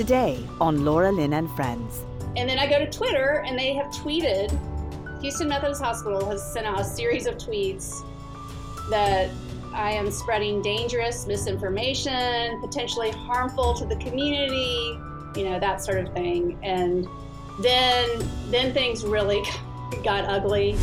today on Laura Lynn and Friends. And then I go to Twitter and they have tweeted Houston Methodist Hospital has sent out a series of tweets that I am spreading dangerous misinformation, potentially harmful to the community, you know, that sort of thing. And then then things really got ugly.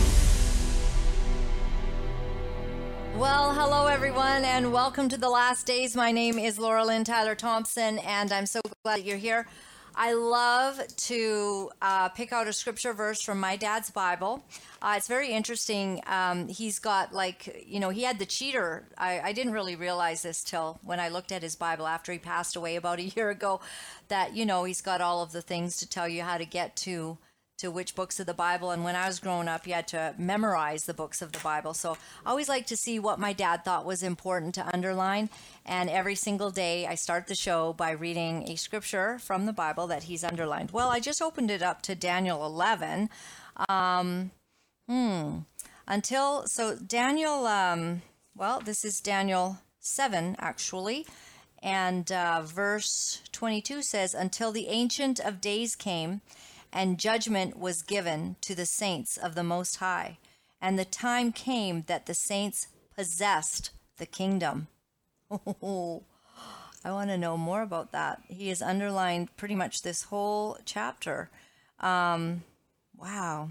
Well, hello everyone, and welcome to the last days. My name is Laura Lynn Tyler Thompson, and I'm so glad you're here. I love to uh, pick out a scripture verse from my dad's Bible. Uh, it's very interesting. Um, he's got like, you know, he had the cheater. I, I didn't really realize this till when I looked at his Bible after he passed away about a year ago, that, you know, he's got all of the things to tell you how to get to to which books of the Bible. And when I was growing up, you had to memorize the books of the Bible. So I always like to see what my dad thought was important to underline. And every single day, I start the show by reading a scripture from the Bible that he's underlined. Well, I just opened it up to Daniel 11. Um, hmm. Until, so Daniel, um, well, this is Daniel 7, actually. And uh, verse 22 says, Until the Ancient of Days came, and judgment was given to the saints of the Most High. And the time came that the saints possessed the kingdom. Oh, I want to know more about that. He has underlined pretty much this whole chapter. Um, wow.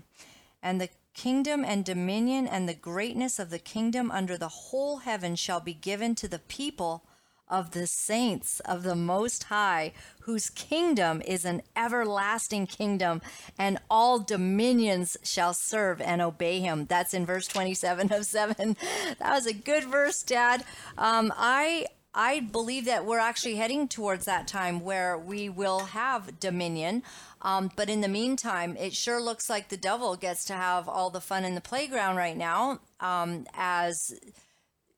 And the kingdom and dominion and the greatness of the kingdom under the whole heaven shall be given to the people of the saints of the Most High, whose kingdom is an everlasting kingdom, and all dominions shall serve and obey him. That's in verse 27 of 7. That was a good verse, Dad. Um, I. I believe that we're actually heading towards that time where we will have dominion. Um, but in the meantime, it sure looks like the devil gets to have all the fun in the playground right now um, as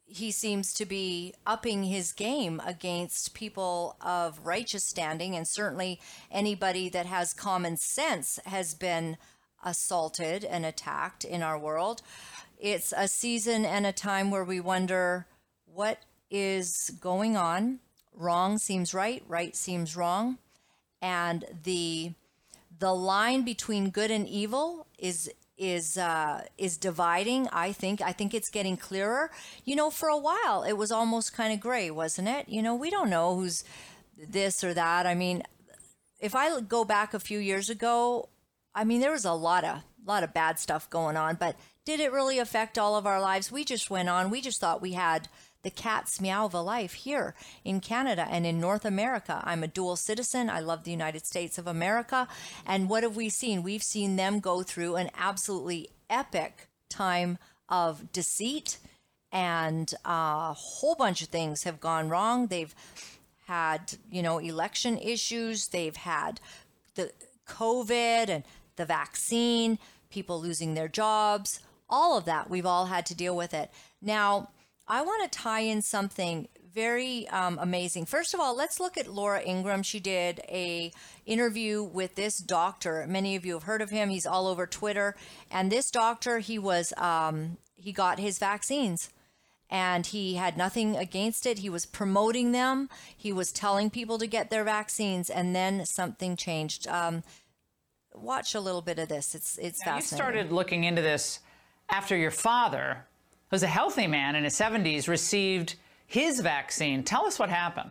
he seems to be upping his game against people of righteous standing, and certainly anybody that has common sense has been assaulted and attacked in our world. It's a season and a time where we wonder what is going on. Wrong seems right, right seems wrong, and the the line between good and evil is is uh, is dividing. I think I think it's getting clearer. You know, for a while it was almost kind of gray, wasn't it? You know, we don't know who's this or that. I mean, if I go back a few years ago, I mean there was a lot of lot of bad stuff going on, but did it really affect all of our lives? We just went on. We just thought we had the cat's meow of a life here in Canada and in North America. I'm a dual citizen. I love the United States of America. And what have we seen? We've seen them go through an absolutely epic time of deceit, and a whole bunch of things have gone wrong. They've had, you know, election issues, they've had the COVID and the vaccine, people losing their jobs, all of that. We've all had to deal with it. Now, I want to tie in something very um, amazing. First of all, let's look at Laura Ingraham. She did a interview with this doctor. Many of you have heard of him. He's all over Twitter. And this doctor, he was um, he got his vaccines and he had nothing against it. He was promoting them. He was telling people to get their vaccines, and then something changed. Um, watch a little bit of this. It's it's now fascinating. You started looking into this after your father who's a healthy man in his 70s, received his vaccine. Tell us what happened.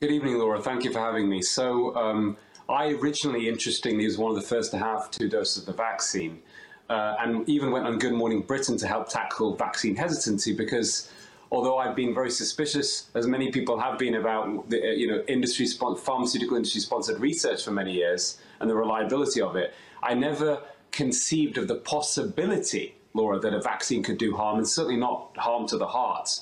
Good evening, Laura. Thank you for having me. So, um, I originally, interestingly, was one of the first to have two doses of the vaccine, uh, and even went on Good Morning Britain to help tackle vaccine hesitancy because. Although I've been very suspicious, as many people have been, about the uh, you know industry pharmaceutical industry sponsored research for many years and the reliability of it, I never conceived of the possibility Laura, that a vaccine could do harm, and certainly not harm to the heart.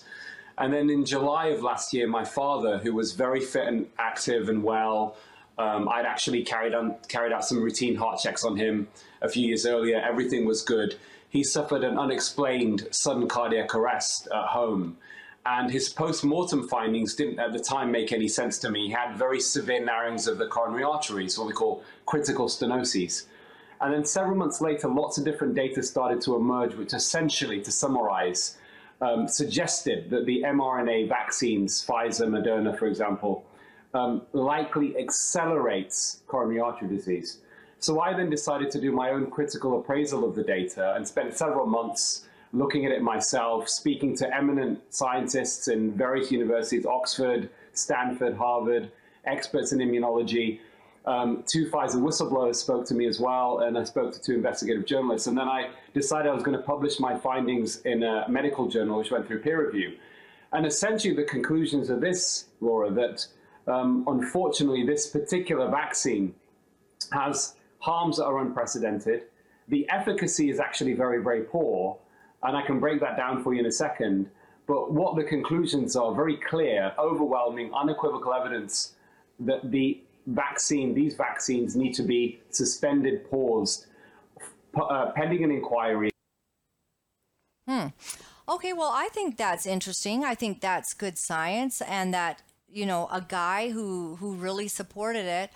And then in July of last year, my father, who was very fit and active and well, um, I'd actually carried on carried out some routine heart checks on him a few years earlier. Everything was good. He suffered an unexplained sudden cardiac arrest at home. And his post mortem findings didn't at the time make any sense to me. He had very severe narrowings of the coronary arteries, what we call critical stenoses. And then several months later, lots of different data started to emerge, which essentially, to summarize, um, suggested that the mRNA vaccines, Pfizer, Moderna, for example, um, likely accelerates coronary artery disease. So I then decided to do my own critical appraisal of the data and spent several months looking at it myself, speaking to eminent scientists in various universities, Oxford, Stanford, Harvard, experts in immunology. Um, two Pfizer whistleblowers spoke to me as well, and I spoke to two investigative journalists. And then I decided I was going to publish my findings in a medical journal, which went through peer review. And essentially, the conclusions are this, Laura, that um, unfortunately, this particular vaccine has harms that are unprecedented. The efficacy is actually very, very poor. And I can break that down for you in a second. But what the conclusions are very clear, overwhelming, unequivocal evidence that the vaccine, these vaccines need to be suspended, paused, uh, pending an inquiry. Hmm. Okay, well, I think that's interesting. I think that's good science, and that you know a guy who who really supported it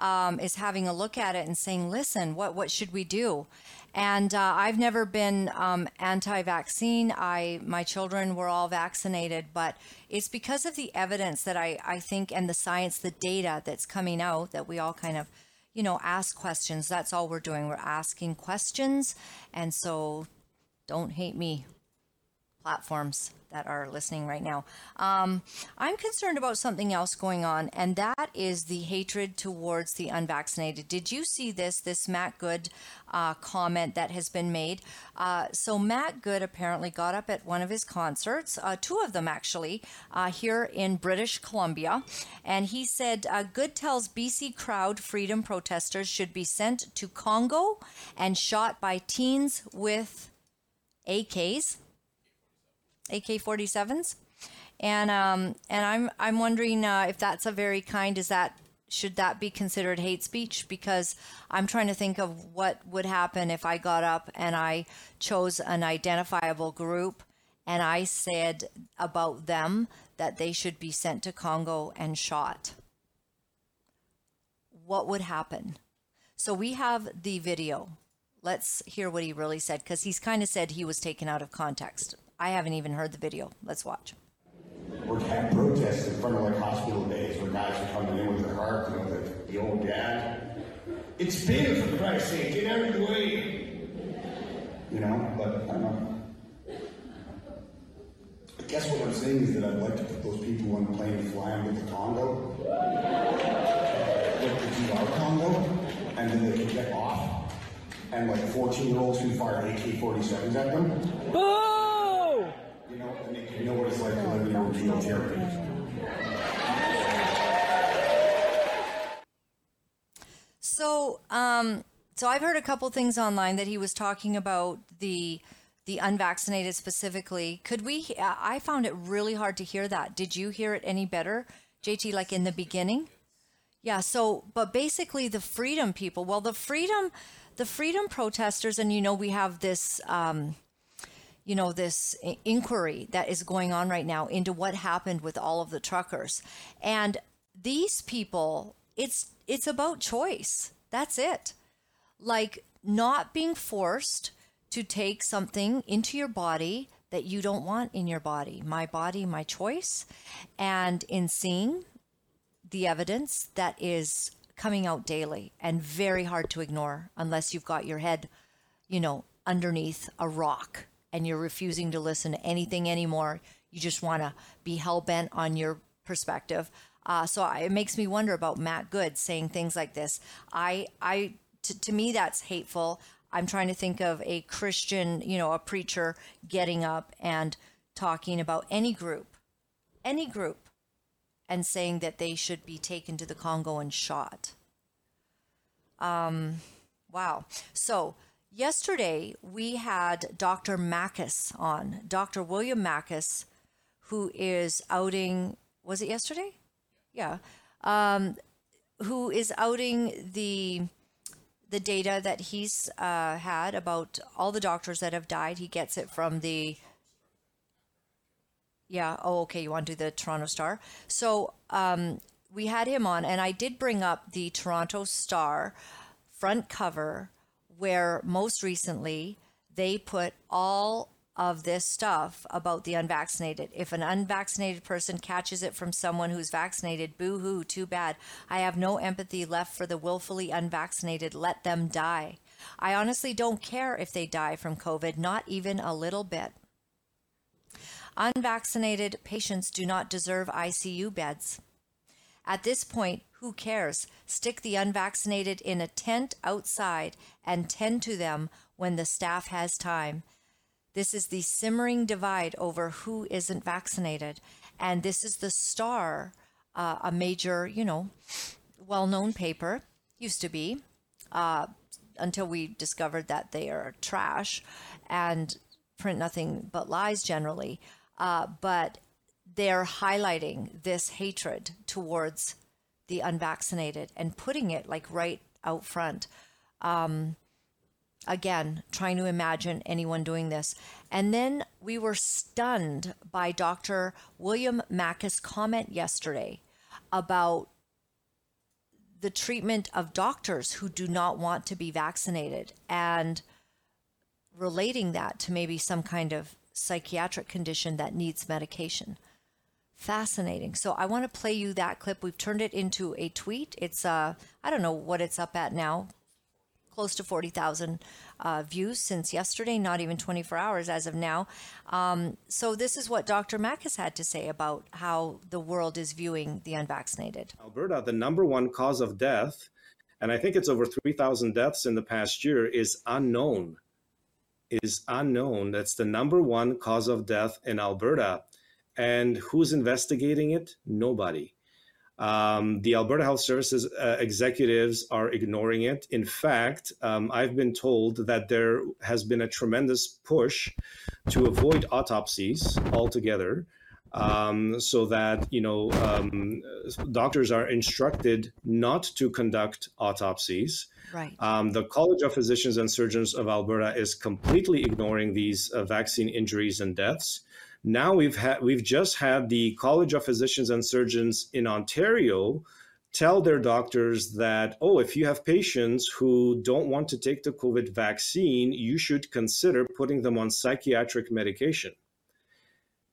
um, is having a look at it and saying, "Listen, what what should we do?" And uh, I've never been um, anti-vaccine. I my children were all vaccinated, but it's because of the evidence that I I think and the science, the data that's coming out that we all kind of you know ask questions. That's all we're doing. We're asking questions, and so don't hate me platforms that are listening right now. Um, I'm concerned about something else going on, and that is the hatred towards the unvaccinated. Did you see this? This Matt Good uh, comment that has been made. Uh, so Matt Good apparently got up at one of his concerts, uh, two of them actually, uh, here in British Columbia, and he said uh, Good tells BC crowd freedom protesters should be sent to Congo and shot by teens with AKs AK-47s, and um, and I'm I'm wondering uh, if that's a very kind. Is that should that be considered hate speech? Because I'm trying to think of what would happen if I got up and I chose an identifiable group and I said about them that they should be sent to Congo and shot. What would happen? So we have the video. Let's hear what he really said because he's kind of said he was taken out of context. I haven't even heard the video. Let's watch. We're having protests in front of like hospital days where guys are coming in with their heart, you know, the, the old dad. It's big for Christ's sake, get out of the way. You know, but I don't know. I guess what I'm saying is that I'd like to put those people on the plane and fly them to the Congo. Like the DR Congo, and then they could get off. And like 14 year olds who fire AK 47s at them. Boo! You know, and you know what it's like to live in a regime of. So, um, so I've heard a couple things online that he was talking about the the unvaccinated specifically. Could we? I found it really hard to hear that. Did you hear it any better, JT? Like in the beginning? Yeah. So, but basically, the freedom people. Well, the freedom, the freedom protesters, and you know, we have this. Um, you know this inquiry that is going on right now into what happened with all of the truckers. And these people it's it's about choice. That's it. Like not being forced to take something into your body that you don't want in your body. My body my choice. And in seeing the evidence that is coming out daily and very hard to ignore unless you've got your head you know underneath a rock and you're refusing to listen to anything anymore. You just want to be hell bent on your perspective. Uh, so I, it makes me wonder about Matt Good saying things like this. I, I, t- to me, that's hateful. I'm trying to think of a Christian, you know, a preacher getting up and talking about any group, any group, and saying that they should be taken to the Congo and shot. Um, wow. So Yesterday, we had Dr. Makis on, Dr. William Makis, who is outing, was it yesterday? Yeah. Um, who is outing the the data that he's uh, had about all the doctors that have died. He gets it from the yeah. Oh, okay. You want to do the Toronto Star? So um, we had him on, and I did bring up the Toronto Star front cover where most recently they put all of this stuff about the unvaccinated. If an unvaccinated person catches it from someone who's vaccinated, boo hoo, too bad. I have no empathy left for the willfully unvaccinated. Let them die. I honestly don't care if they die from COVID, not even a little bit. Unvaccinated patients do not deserve ICU beds. At this point, who cares? Stick the unvaccinated in a tent outside and tend to them when the staff has time. This is the simmering divide over who isn't vaccinated. And this is the star, uh, a major, you know, well known paper, used to be, uh, until we discovered that they are trash and print nothing but lies generally. Uh, but they're highlighting this hatred towards the unvaccinated and putting it like right out front. Um, again, trying to imagine anyone doing this. And then we were stunned by Dr. William Makis' comment yesterday about the treatment of doctors who do not want to be vaccinated and relating that to maybe some kind of psychiatric condition that needs medication. Fascinating. So I want to play you that clip. We've turned it into a tweet. It's uh I don't know what it's up at now, close to 40,000 uh, views since yesterday, not even 24 hours as of now. Um, so, this is what Dr. Makis had to say about how the world is viewing the unvaccinated. Alberta, the number one cause of death, and I think it's over 3,000 deaths in the past year, is unknown. Is unknown. That's the number one cause of death in Alberta. And who's investigating it? Nobody. Um, the Alberta Health Services uh, executives are ignoring it. In fact, um, I've been told that there has been a tremendous push to avoid autopsies altogether. Um, so that you know um, doctors are instructed not to conduct autopsies. Right. Um, the College of Physicians and Surgeons of Alberta is completely ignoring these uh, vaccine injuries and deaths. Now we've had we've just had the College of Physicians and Surgeons in Ontario tell their doctors that oh if you have patients who don't want to take the COVID vaccine, you should consider putting them on psychiatric medication.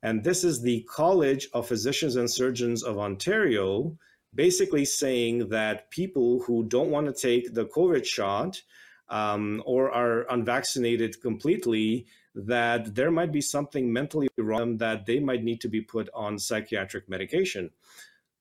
And this is the College of Physicians and Surgeons of Ontario basically saying that people who don't want to take the COVID shot um, or are unvaccinated completely that there might be something mentally wrong that they might need to be put on psychiatric medication.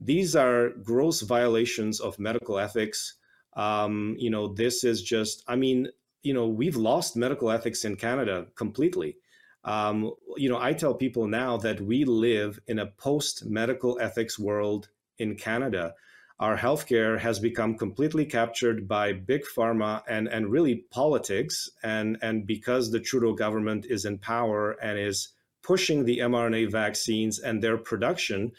These are gross violations of medical ethics. Um, you know, this is just, I mean, you know, we've lost medical ethics in Canada completely. Um, you know, I tell people now that we live in a post medical ethics world in Canada our healthcare has become completely captured by big pharma and, and really politics. And, and because the Trudeau government is in power and is pushing the mRNA vaccines and their production,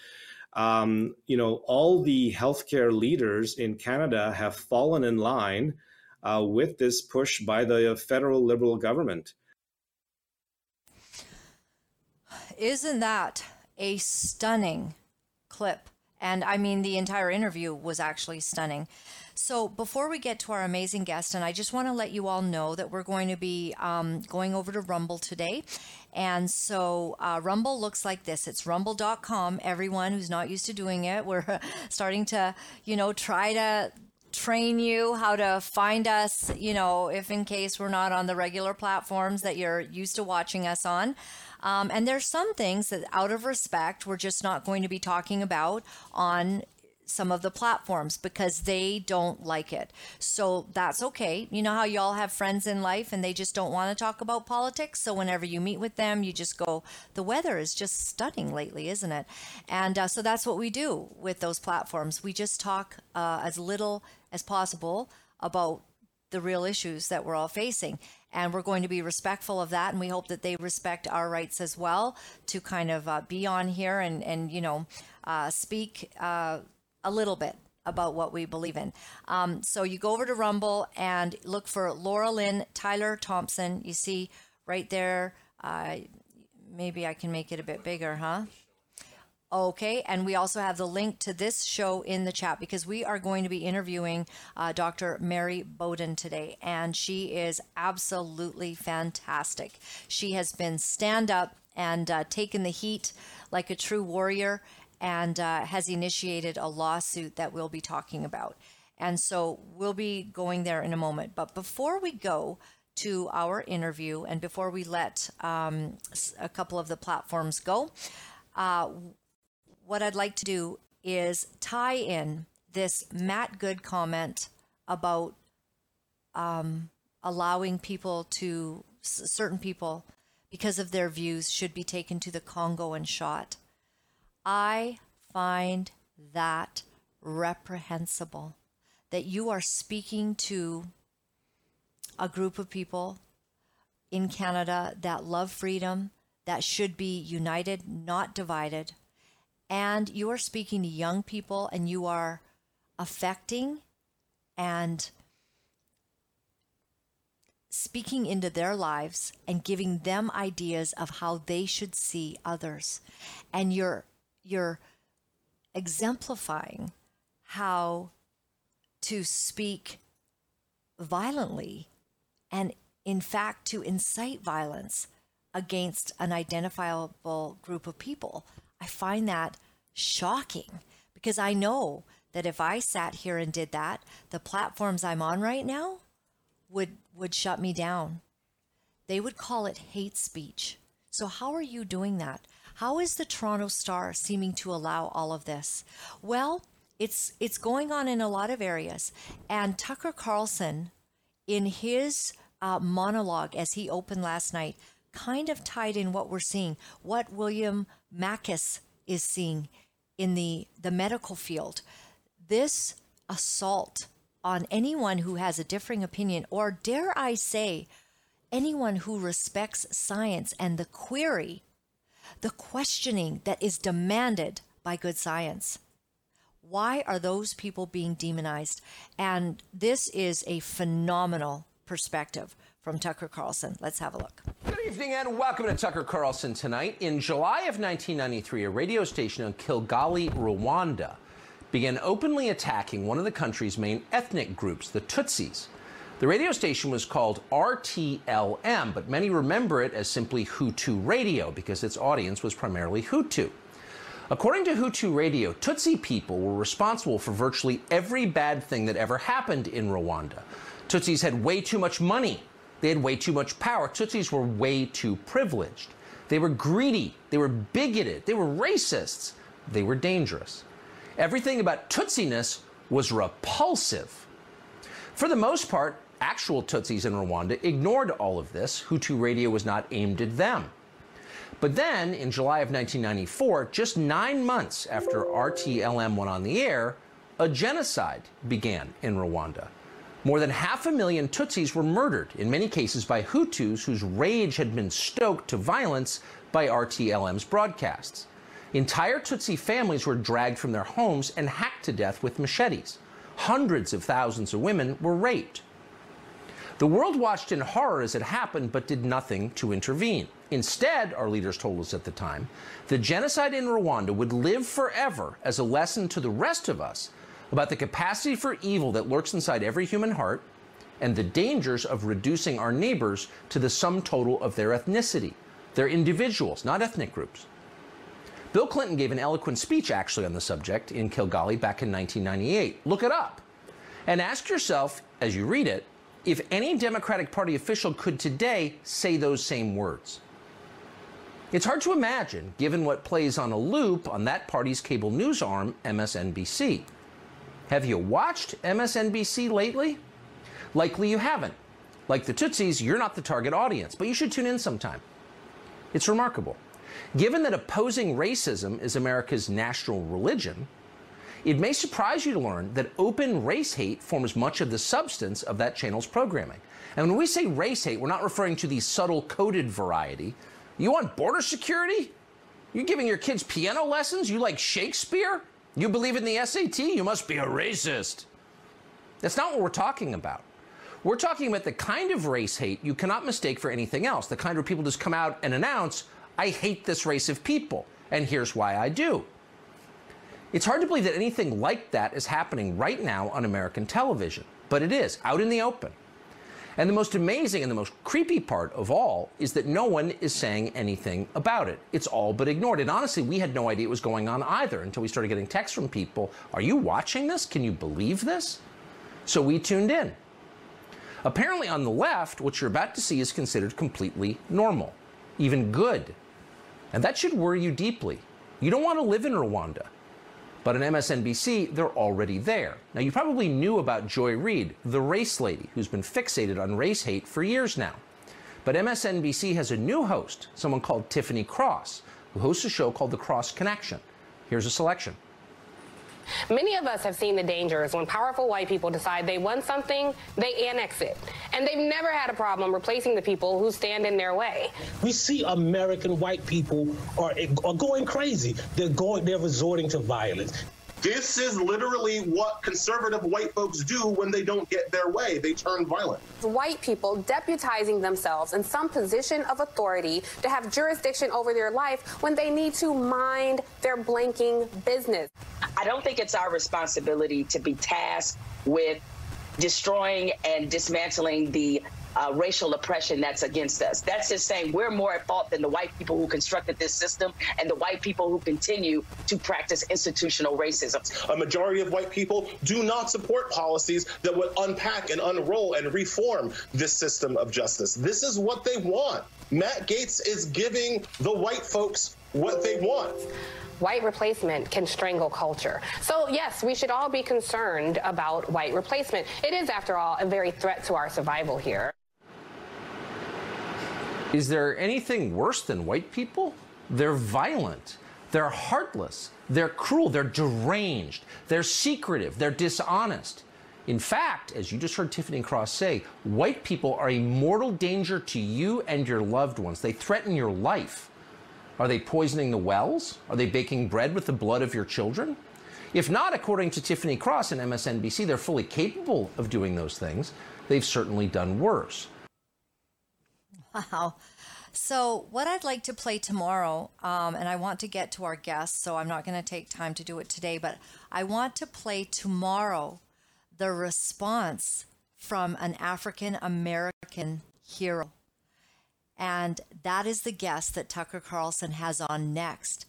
um, you know, all the healthcare leaders in Canada have fallen in line uh, with this push by the federal Liberal government. Isn't that a stunning clip? And I mean, the entire interview was actually stunning. So, before we get to our amazing guest, and I just want to let you all know that we're going to be um, going over to Rumble today. And so, uh, Rumble looks like this it's rumble.com. Everyone who's not used to doing it, we're starting to, you know, try to train you how to find us, you know, if in case we're not on the regular platforms that you're used to watching us on. Um, and there's some things that, out of respect, we're just not going to be talking about on some of the platforms because they don't like it. So that's okay. You know how y'all have friends in life and they just don't want to talk about politics. So whenever you meet with them, you just go, the weather is just stunning lately, isn't it? And uh, so that's what we do with those platforms. We just talk uh, as little as possible about the real issues that we're all facing and we're going to be respectful of that and we hope that they respect our rights as well to kind of uh, be on here and and you know uh, speak uh, a little bit about what we believe in. Um, so you go over to Rumble and look for Laura Lynn Tyler Thompson. You see right there. Uh, maybe I can make it a bit bigger, huh? Okay, and we also have the link to this show in the chat because we are going to be interviewing uh, Dr. Mary Bowden today, and she is absolutely fantastic. She has been stand up and uh, taken the heat like a true warrior and uh, has initiated a lawsuit that we'll be talking about. And so we'll be going there in a moment. But before we go, to our interview and before we let um, a couple of the platforms go, uh, what I'd like to do is tie in this Matt Good comment about um, allowing people to, certain people, because of their views, should be taken to the Congo and shot. I find that reprehensible that you are speaking to a group of people in Canada that love freedom, that should be united, not divided, and you are speaking to young people and you are affecting and speaking into their lives and giving them ideas of how they should see others. And you're you're exemplifying how to speak violently and in fact to incite violence against an identifiable group of people I find that shocking because I know that if I sat here and did that, the platforms I'm on right now would would shut me down. They would call it hate speech. So how are you doing that? How is the Toronto Star seeming to allow all of this? Well, it's it's going on in a lot of areas. And Tucker Carlson, in his uh, monologue as he opened last night, kind of tied in what we're seeing, what William Makis is seeing in the, the medical field. This assault on anyone who has a differing opinion, or dare I say, anyone who respects science and the query, the questioning that is demanded by good science. Why are those people being demonized? And this is a phenomenal perspective from Tucker Carlson. Let's have a look. Good evening and welcome to Tucker Carlson tonight. In July of 1993, a radio station in Kigali, Rwanda, began openly attacking one of the country's main ethnic groups, the Tutsis. The radio station was called RTLM, but many remember it as simply Hutu Radio because its audience was primarily Hutu. According to Hutu Radio, Tutsi people were responsible for virtually every bad thing that ever happened in Rwanda. Tutsis had way too much money they had way too much power. Tutsis were way too privileged. They were greedy. They were bigoted. They were racists. They were dangerous. Everything about Tutsiness was repulsive. For the most part, actual Tutsis in Rwanda ignored all of this. Hutu radio was not aimed at them. But then, in July of 1994, just nine months after RTLM went on the air, a genocide began in Rwanda. More than half a million Tutsis were murdered, in many cases by Hutus whose rage had been stoked to violence by RTLM's broadcasts. Entire Tutsi families were dragged from their homes and hacked to death with machetes. Hundreds of thousands of women were raped. The world watched in horror as it happened, but did nothing to intervene. Instead, our leaders told us at the time, the genocide in Rwanda would live forever as a lesson to the rest of us about the capacity for evil that lurks inside every human heart and the dangers of reducing our neighbors to the sum total of their ethnicity. They're individuals, not ethnic groups. Bill Clinton gave an eloquent speech actually on the subject in Kigali back in 1998. Look it up. And ask yourself, as you read it, if any Democratic Party official could today say those same words. It's hard to imagine, given what plays on a loop on that party's cable news arm, MSNBC. Have you watched MSNBC lately? Likely you haven't. Like the Tutsis, you're not the target audience, but you should tune in sometime. It's remarkable. Given that opposing racism is America's national religion, it may surprise you to learn that open race hate forms much of the substance of that channel's programming. And when we say race hate, we're not referring to the subtle coded variety. You want border security? You giving your kids piano lessons? You like Shakespeare? You believe in the SAT? You must be a racist. That's not what we're talking about. We're talking about the kind of race hate you cannot mistake for anything else. The kind where people just come out and announce, I hate this race of people, and here's why I do. It's hard to believe that anything like that is happening right now on American television, but it is out in the open. And the most amazing and the most creepy part of all is that no one is saying anything about it. It's all but ignored. And honestly, we had no idea it was going on either until we started getting texts from people Are you watching this? Can you believe this? So we tuned in. Apparently, on the left, what you're about to see is considered completely normal, even good. And that should worry you deeply. You don't want to live in Rwanda. But on MSNBC, they're already there. Now, you probably knew about Joy Reid, the race lady who's been fixated on race hate for years now. But MSNBC has a new host, someone called Tiffany Cross, who hosts a show called The Cross Connection. Here's a selection. Many of us have seen the dangers when powerful white people decide they want something, they annex it. And they've never had a problem replacing the people who stand in their way. We see American white people are, are going crazy. They're going they're resorting to violence. This is literally what conservative white folks do when they don't get their way. They turn violent. White people deputizing themselves in some position of authority to have jurisdiction over their life when they need to mind their blanking business. I don't think it's our responsibility to be tasked with destroying and dismantling the uh, racial oppression that's against us. That's just saying we're more at fault than the white people who constructed this system and the white people who continue to practice institutional racism. A majority of white people do not support policies that would unpack and unroll and reform this system of justice. This is what they want. Matt Gaetz is giving the white folks what they want white replacement can strangle culture. So, yes, we should all be concerned about white replacement. It is, after all, a very threat to our survival here. Is there anything worse than white people? They're violent. They're heartless. They're cruel. They're deranged. They're secretive. They're dishonest. In fact, as you just heard Tiffany Cross say, white people are a mortal danger to you and your loved ones. They threaten your life. Are they poisoning the wells? Are they baking bread with the blood of your children? If not, according to Tiffany Cross and MSNBC, they're fully capable of doing those things. They've certainly done worse. Wow. So, what I'd like to play tomorrow, um, and I want to get to our guests, so I'm not going to take time to do it today, but I want to play tomorrow the response from an African American hero. And that is the guest that Tucker Carlson has on next.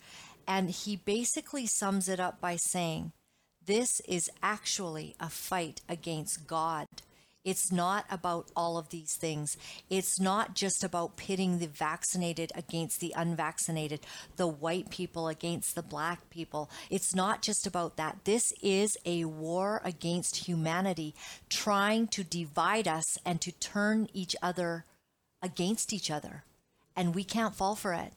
And he basically sums it up by saying, This is actually a fight against God. It's not about all of these things. It's not just about pitting the vaccinated against the unvaccinated, the white people against the black people. It's not just about that. This is a war against humanity, trying to divide us and to turn each other against each other. And we can't fall for it.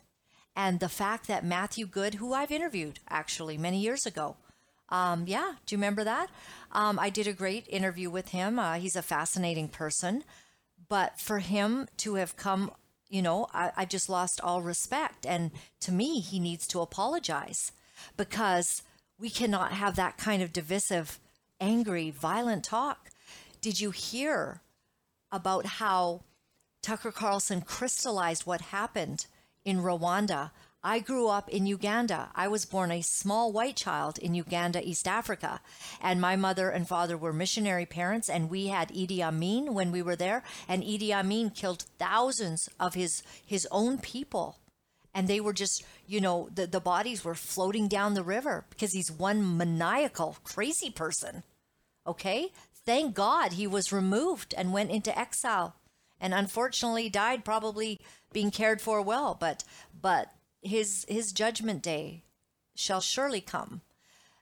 And the fact that Matthew Good, who I've interviewed actually many years ago, um, yeah, do you remember that? Um, I did a great interview with him. Uh, he's a fascinating person. But for him to have come, you know, I, I just lost all respect. And to me, he needs to apologize because we cannot have that kind of divisive, angry, violent talk. Did you hear about how Tucker Carlson crystallized what happened in Rwanda I grew up in Uganda. I was born a small white child in Uganda, East Africa. And my mother and father were missionary parents, and we had Idi Amin when we were there. And Idi Amin killed thousands of his, his own people. And they were just, you know, the, the bodies were floating down the river because he's one maniacal, crazy person. Okay? Thank God he was removed and went into exile and unfortunately died probably being cared for well but but his his judgment day shall surely come.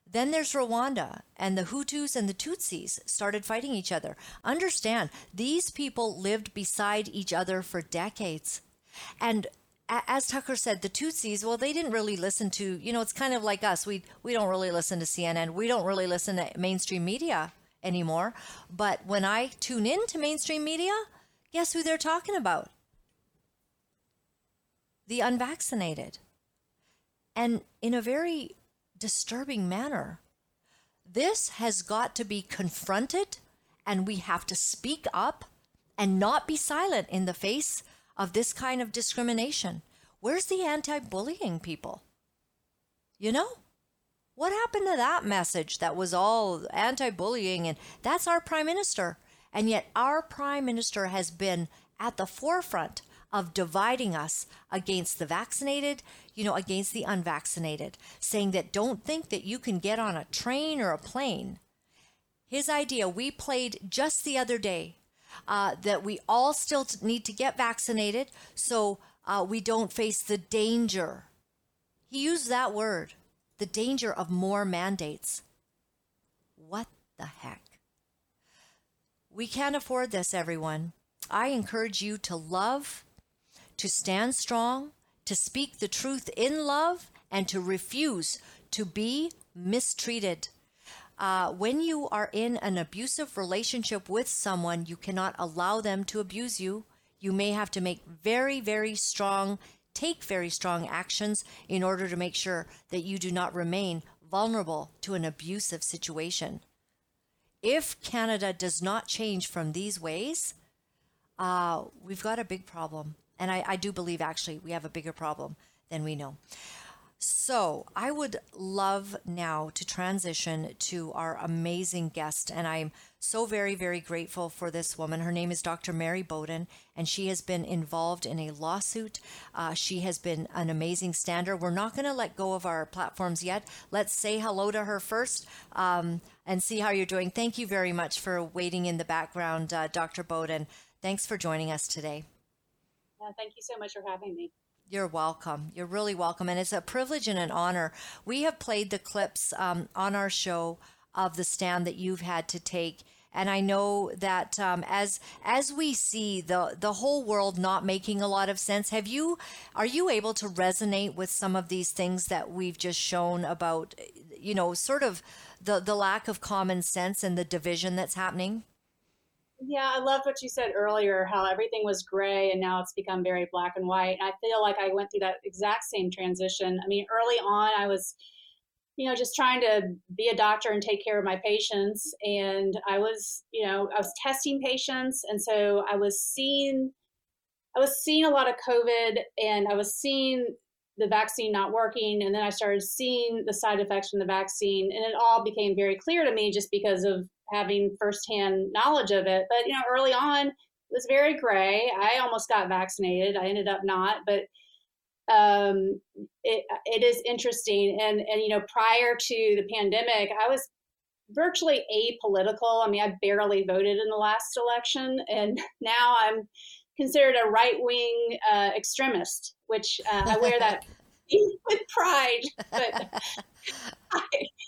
Then there's Rwanda, and the Hutus and the Tutsis started fighting each other. Understand, these people lived beside each other for decades. And as Tucker said, the Tutsis, well, they didn't really listen to, you know, it's kind of like us. We, we don't really listen to CNN. We don't really listen to mainstream media anymore. But when I tune in to mainstream media, guess who they're talking about? The unvaccinated. And in a very disturbing manner. This has got to be confronted, and we have to speak up and not be silent in the face of this kind of discrimination. Where's the anti bullying people? You know? What happened to that message that was all anti bullying? And that's our prime minister. And yet, our prime minister has been at the forefront of dividing us against the vaccinated, you know, against the unvaccinated, saying that don't think that you can get on a train or a plane. His idea, we played just the other day, uh, that we all still need to get vaccinated so uh, we don't face the danger. He used that word, the danger of more mandates. What the heck? We can't afford this, everyone. I encourage you to love, to stand strong, to speak the truth in love, and to refuse to be mistreated. Uh, when you are in an abusive relationship with someone, you cannot allow them to abuse you. You may have to make very, very strong, take very strong actions in order to make sure that you do not remain vulnerable to an abusive situation. If Canada does not change from these ways, uh, we've got a big problem. And I, I do believe actually we have a bigger problem than we know. So, I would love now to transition to our amazing guest, and I'm so very, very grateful for this woman. Her name is Dr. Mary Bowden, and she has been involved in a lawsuit. Uh, she has been an amazing stander. We're not going to let go of our platforms yet. Let's say hello to her first um, and see how you're doing. Thank you very much for waiting in the background, uh, Dr. Bowden. Thanks for joining us today. Uh, thank you so much for having me. You're welcome. You're really welcome. And it's a privilege and an honor. We have played the clips um, on our show of the stand that you've had to take. And I know that um, as as we see the the whole world not making a lot of sense, have you are you able to resonate with some of these things that we've just shown about, you know, sort of the the lack of common sense and the division that's happening? Yeah, I loved what you said earlier, how everything was gray and now it's become very black and white. And I feel like I went through that exact same transition. I mean, early on, I was, you know, just trying to be a doctor and take care of my patients. And I was, you know, I was testing patients. And so I was seeing, I was seeing a lot of COVID and I was seeing the vaccine not working. And then I started seeing the side effects from the vaccine. And it all became very clear to me just because of having firsthand knowledge of it. But you know, early on, it was very gray. I almost got vaccinated. I ended up not, but um, it it is interesting. And and you know, prior to the pandemic, I was virtually apolitical. I mean, I barely voted in the last election, and now I'm considered a right wing uh, extremist, which uh, I wear that with pride. But I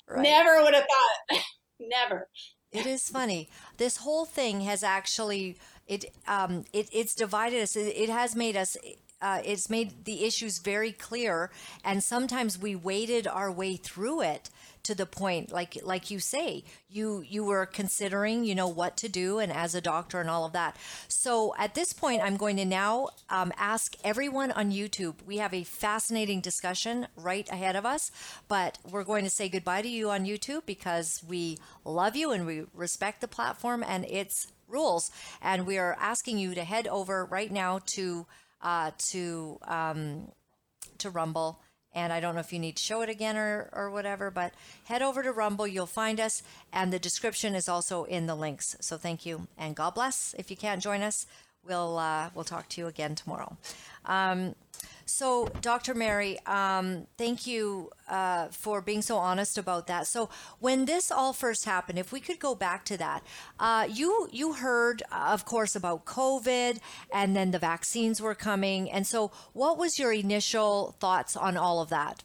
right. never would have thought. Never. It is funny. This whole thing has actually it um it it's divided us. It, it has made us uh, it's made the issues very clear and sometimes we waded our way through it to the point like like you say you you were considering you know what to do and as a doctor and all of that. So at this point i'm going to now um, ask everyone on youtube. We have a fascinating discussion right ahead of us but we're going to say goodbye to you on youtube because we love you and we respect the platform and its rules. And we are asking you to head over right now to uh, to um, to rumble and I don't know if you need to show it again or, or whatever, but head over to Rumble. You'll find us. And the description is also in the links. So thank you. And God bless. If you can't join us, we'll, uh, we'll talk to you again tomorrow. Um, so, Dr. Mary, um, thank you uh, for being so honest about that. So, when this all first happened, if we could go back to that, uh, you you heard, of course, about COVID, and then the vaccines were coming, and so what was your initial thoughts on all of that?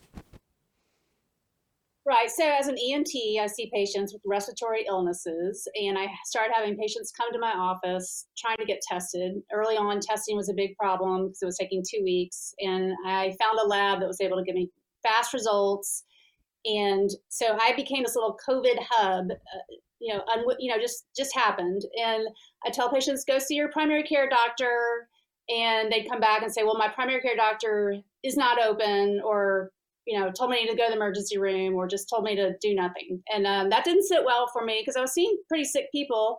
Right. So, as an ENT, I see patients with respiratory illnesses, and I started having patients come to my office trying to get tested. Early on, testing was a big problem because it was taking two weeks, and I found a lab that was able to give me fast results. And so I became this little COVID hub. Uh, you know, un- you know, just just happened, and I tell patients go see your primary care doctor, and they'd come back and say, well, my primary care doctor is not open, or you know, told me to go to the emergency room or just told me to do nothing. And um, that didn't sit well for me because I was seeing pretty sick people.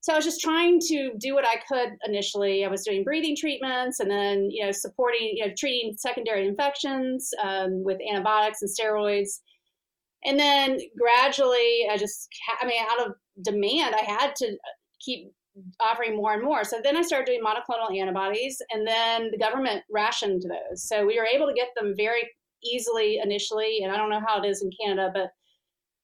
So I was just trying to do what I could initially. I was doing breathing treatments and then, you know, supporting, you know, treating secondary infections um, with antibiotics and steroids. And then gradually, I just, I mean, out of demand, I had to keep offering more and more. So then I started doing monoclonal antibodies, and then the government rationed those. So we were able to get them very easily initially, and I don't know how it is in Canada, but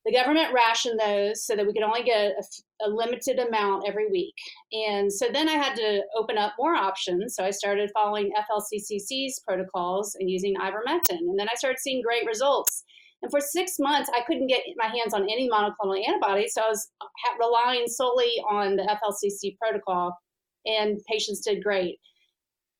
the government rationed those so that we could only get a, a, limited amount every week. And so then I had to open up more options. So I started following FLCCC's protocols and using ivermectin. And then I started seeing great results. And for six months, I couldn't get my hands on any monoclonal antibodies. So I was uh, relying solely on the FLCCC protocol, and patients did great.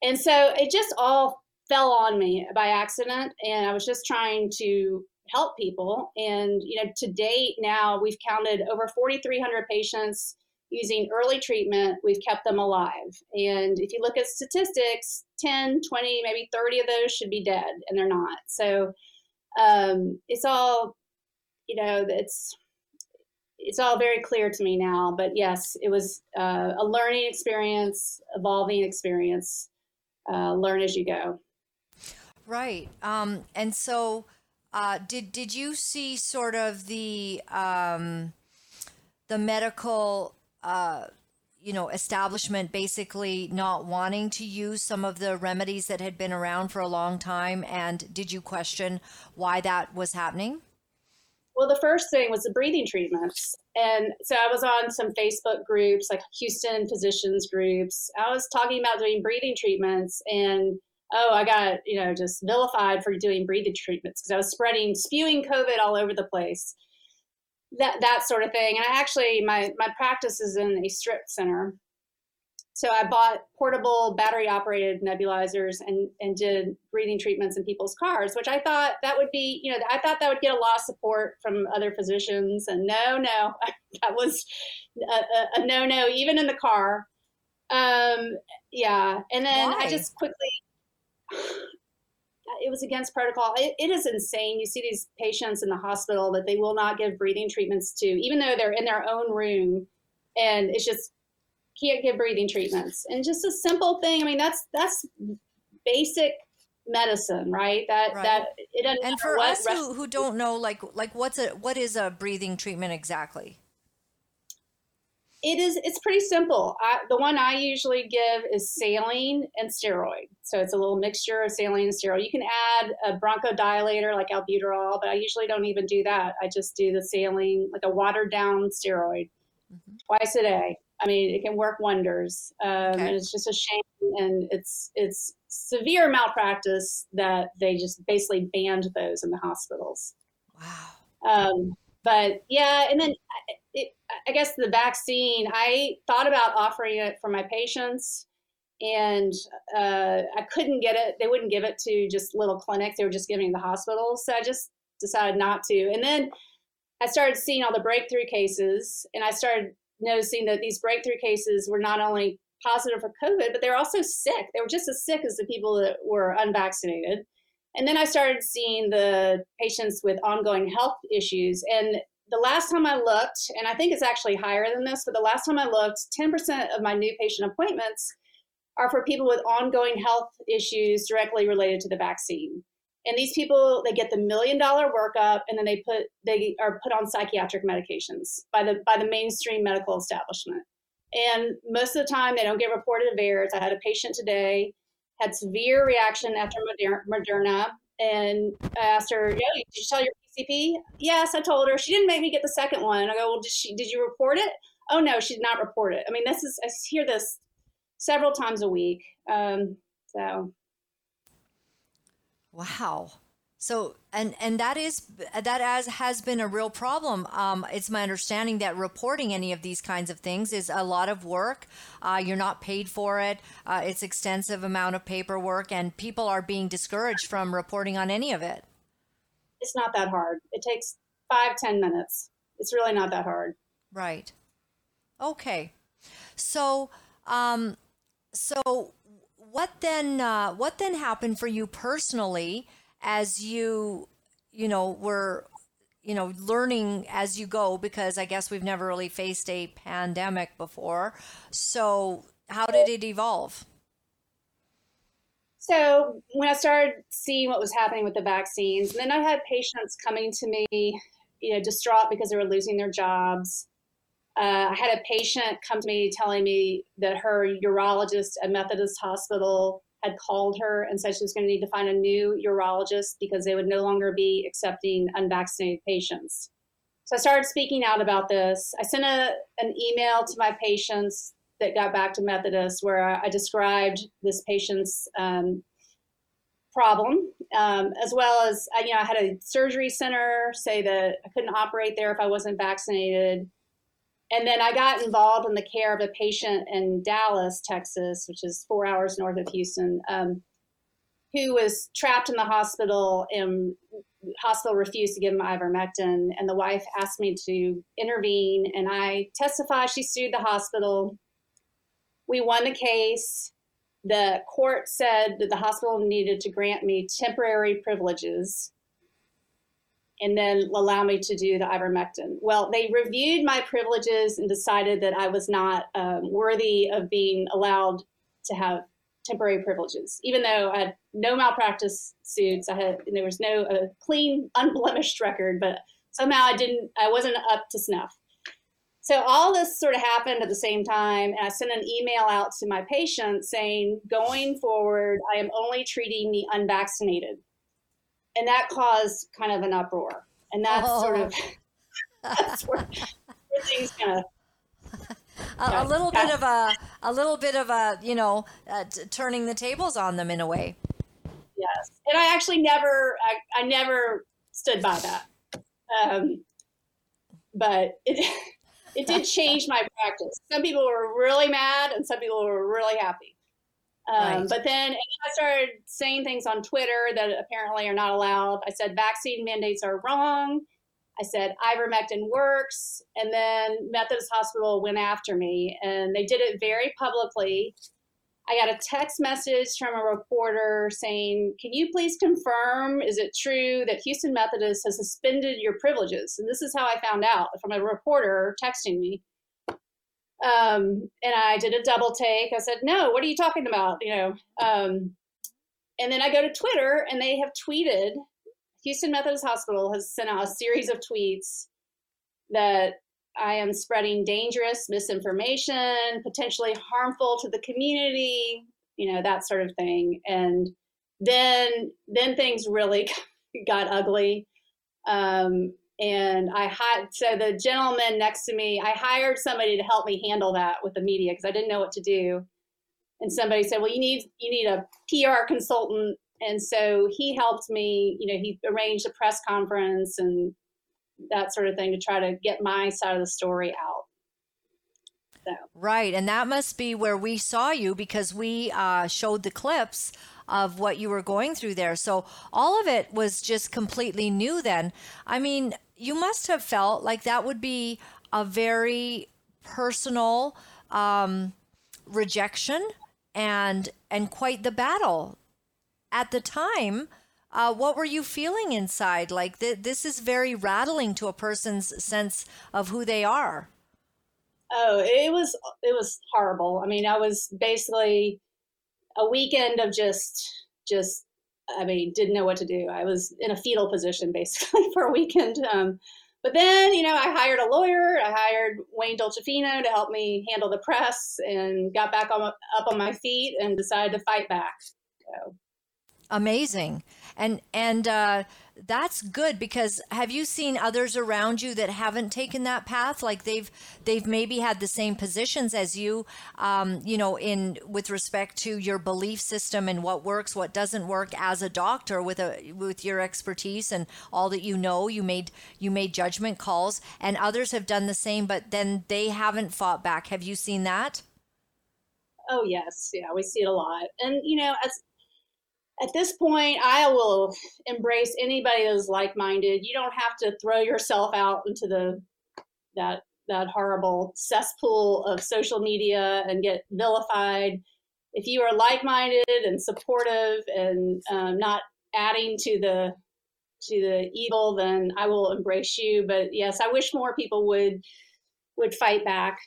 And so it just all fell on me by accident. And I was just trying to help people. And, you know, to date now, we've counted over 4,300 patients using early treatment. We've kept them alive. And if you look at statistics, 10, 20, maybe 30 of those should be dead, and they're not. So, um, it's all you know it's it's all very clear to me now but yes it was uh, a learning experience evolving experience uh, learn as you go right um, and so uh, did did you see sort of the um, the medical uh, you know, establishment basically not wanting to use some of the remedies that had been around for a long time? And did you question why that was happening? Well, the first thing was the breathing treatments. And so I was on some Facebook groups, like Houston physicians groups. I was talking about doing breathing treatments and oh, I got, you know, just vilified for doing breathing treatments because I was spreading, spewing COVID all over the place that that sort of thing. And I actually my my practice is in a strip center. So I bought portable battery operated nebulizers and and did breathing treatments in people's cars, which I thought that would be, you know, I thought that would get a lot of support from other physicians. And no, no, that was a, a, a no, no, even in the car. Um, yeah, and then Why? I just quickly it was against protocol. It, it is insane. You see these patients in the hospital that they will not give breathing treatments to, even though they're in their own room, and it's just can't give breathing treatments. And just a simple thing. I mean, that's that's basic medicine, right? That right. that it doesn't. And for us who, who don't know, like like what's a what is a breathing treatment exactly? It is it's pretty simple. I, the one i usually give is saline and steroid. So it's a little mixture of saline and steroid. You can add a bronchodilator like albuterol but i usually don't even do that. I just do the saline like a watered down steroid mm-hmm. twice a day. I mean it can work wonders. Um, okay. and it's just a shame and it's it's severe malpractice that they just basically banned those in the hospitals. Wow. Um, but yeah and then it, I guess the vaccine, I thought about offering it for my patients and uh, I couldn't get it. They wouldn't give it to just little clinics. They were just giving it to hospitals. So I just decided not to. And then I started seeing all the breakthrough cases and I started noticing that these breakthrough cases were not only positive for COVID, but they were also sick. They were just as sick as the people that were unvaccinated. And then I started seeing the patients with ongoing health issues. And the last time I looked, and I think it's actually higher than this, but the last time I looked, 10% of my new patient appointments are for people with ongoing health issues directly related to the vaccine. And these people, they get the million dollar workup, and then they put they are put on psychiatric medications by the by the mainstream medical establishment. And most of the time, they don't get reported of errors. I had a patient today had severe reaction after Moderna, and I asked her, "Yo, did you tell your PCP? Yes, I told her. She didn't make me get the second one. I go, well, did she? Did you report it? Oh no, she did not report it. I mean, this is I hear this several times a week. Um, so, wow. So and and that is that as has been a real problem. Um, it's my understanding that reporting any of these kinds of things is a lot of work. Uh, you're not paid for it. Uh, it's extensive amount of paperwork, and people are being discouraged from reporting on any of it it's not that hard. It takes five, ten minutes. It's really not that hard. Right. Okay. So, um, so what then? Uh, what then happened for you personally as you, you know, were, you know, learning as you go? Because I guess we've never really faced a pandemic before. So, how did it evolve? So when I started seeing what was happening with the vaccines, and then I had patients coming to me you know, distraught because they were losing their jobs. Uh, I had a patient come to me telling me that her urologist at Methodist Hospital had called her and said she was going to need to find a new urologist because they would no longer be accepting unvaccinated patients. So I started speaking out about this. I sent a, an email to my patients that got back to Methodist where I described this patient's um, problem, um, as well as you know I had a surgery center say that I couldn't operate there if I wasn't vaccinated. And then I got involved in the care of a patient in Dallas, Texas, which is four hours north of Houston, um, who was trapped in the hospital and hospital refused to give him ivermectin. And the wife asked me to intervene, and I testified. She sued the hospital. We won the case. The court said that the hospital needed to grant me temporary privileges and then allow me to do the ivermectin. Well, they reviewed my privileges and decided that I was not um, worthy of being allowed to have temporary privileges, even though I had no malpractice suits. I had there was no a clean, unblemished record, but somehow I didn't. I wasn't up to snuff. So all this sort of happened at the same time, and I sent an email out to my patients saying, going forward, I am only treating the unvaccinated and that caused kind of an uproar. And that's oh. sort of that's where, where things kind of a, a, little bit of a a little bit of a you know uh, t- turning the tables on them in a way yes and i actually never i, I never stood by that um, but it it did change my practice some people were really mad and some people were really happy um, right. But then I started saying things on Twitter that apparently are not allowed. I said vaccine mandates are wrong. I said ivermectin works. And then Methodist Hospital went after me and they did it very publicly. I got a text message from a reporter saying, Can you please confirm, is it true that Houston Methodist has suspended your privileges? And this is how I found out from a reporter texting me. Um, and I did a double take. I said, no, what are you talking about? You know, um, and then I go to Twitter and they have tweeted, Houston Methodist Hospital has sent out a series of tweets that I am spreading dangerous misinformation, potentially harmful to the community, you know, that sort of thing. And then, then things really got ugly. Um, and I had so the gentleman next to me, I hired somebody to help me handle that with the media because I didn't know what to do. And somebody said, "Well, you need you need a PR consultant." And so he helped me. You know, he arranged a press conference and that sort of thing to try to get my side of the story out. So. Right, and that must be where we saw you because we uh, showed the clips of what you were going through there. So all of it was just completely new then. I mean, you must have felt like that would be a very personal um, rejection and and quite the battle at the time. Uh, what were you feeling inside? Like th- this is very rattling to a person's sense of who they are. Oh, it was it was horrible. I mean, I was basically a weekend of just just I mean, didn't know what to do. I was in a fetal position basically for a weekend. Um, but then, you know, I hired a lawyer. I hired Wayne Dolcefino to help me handle the press, and got back on, up on my feet and decided to fight back. So. Amazing, and and uh, that's good because have you seen others around you that haven't taken that path? Like they've they've maybe had the same positions as you um, you know in with respect to your belief system and what works what doesn't work as a doctor with a with your expertise and all that you know. You made you made judgment calls and others have done the same but then they haven't fought back. Have you seen that? Oh yes. Yeah we see it a lot. And you know as at this point, I will embrace anybody that's like-minded. You don't have to throw yourself out into the that that horrible cesspool of social media and get vilified. If you are like-minded and supportive and um, not adding to the to the evil, then I will embrace you. But yes, I wish more people would would fight back.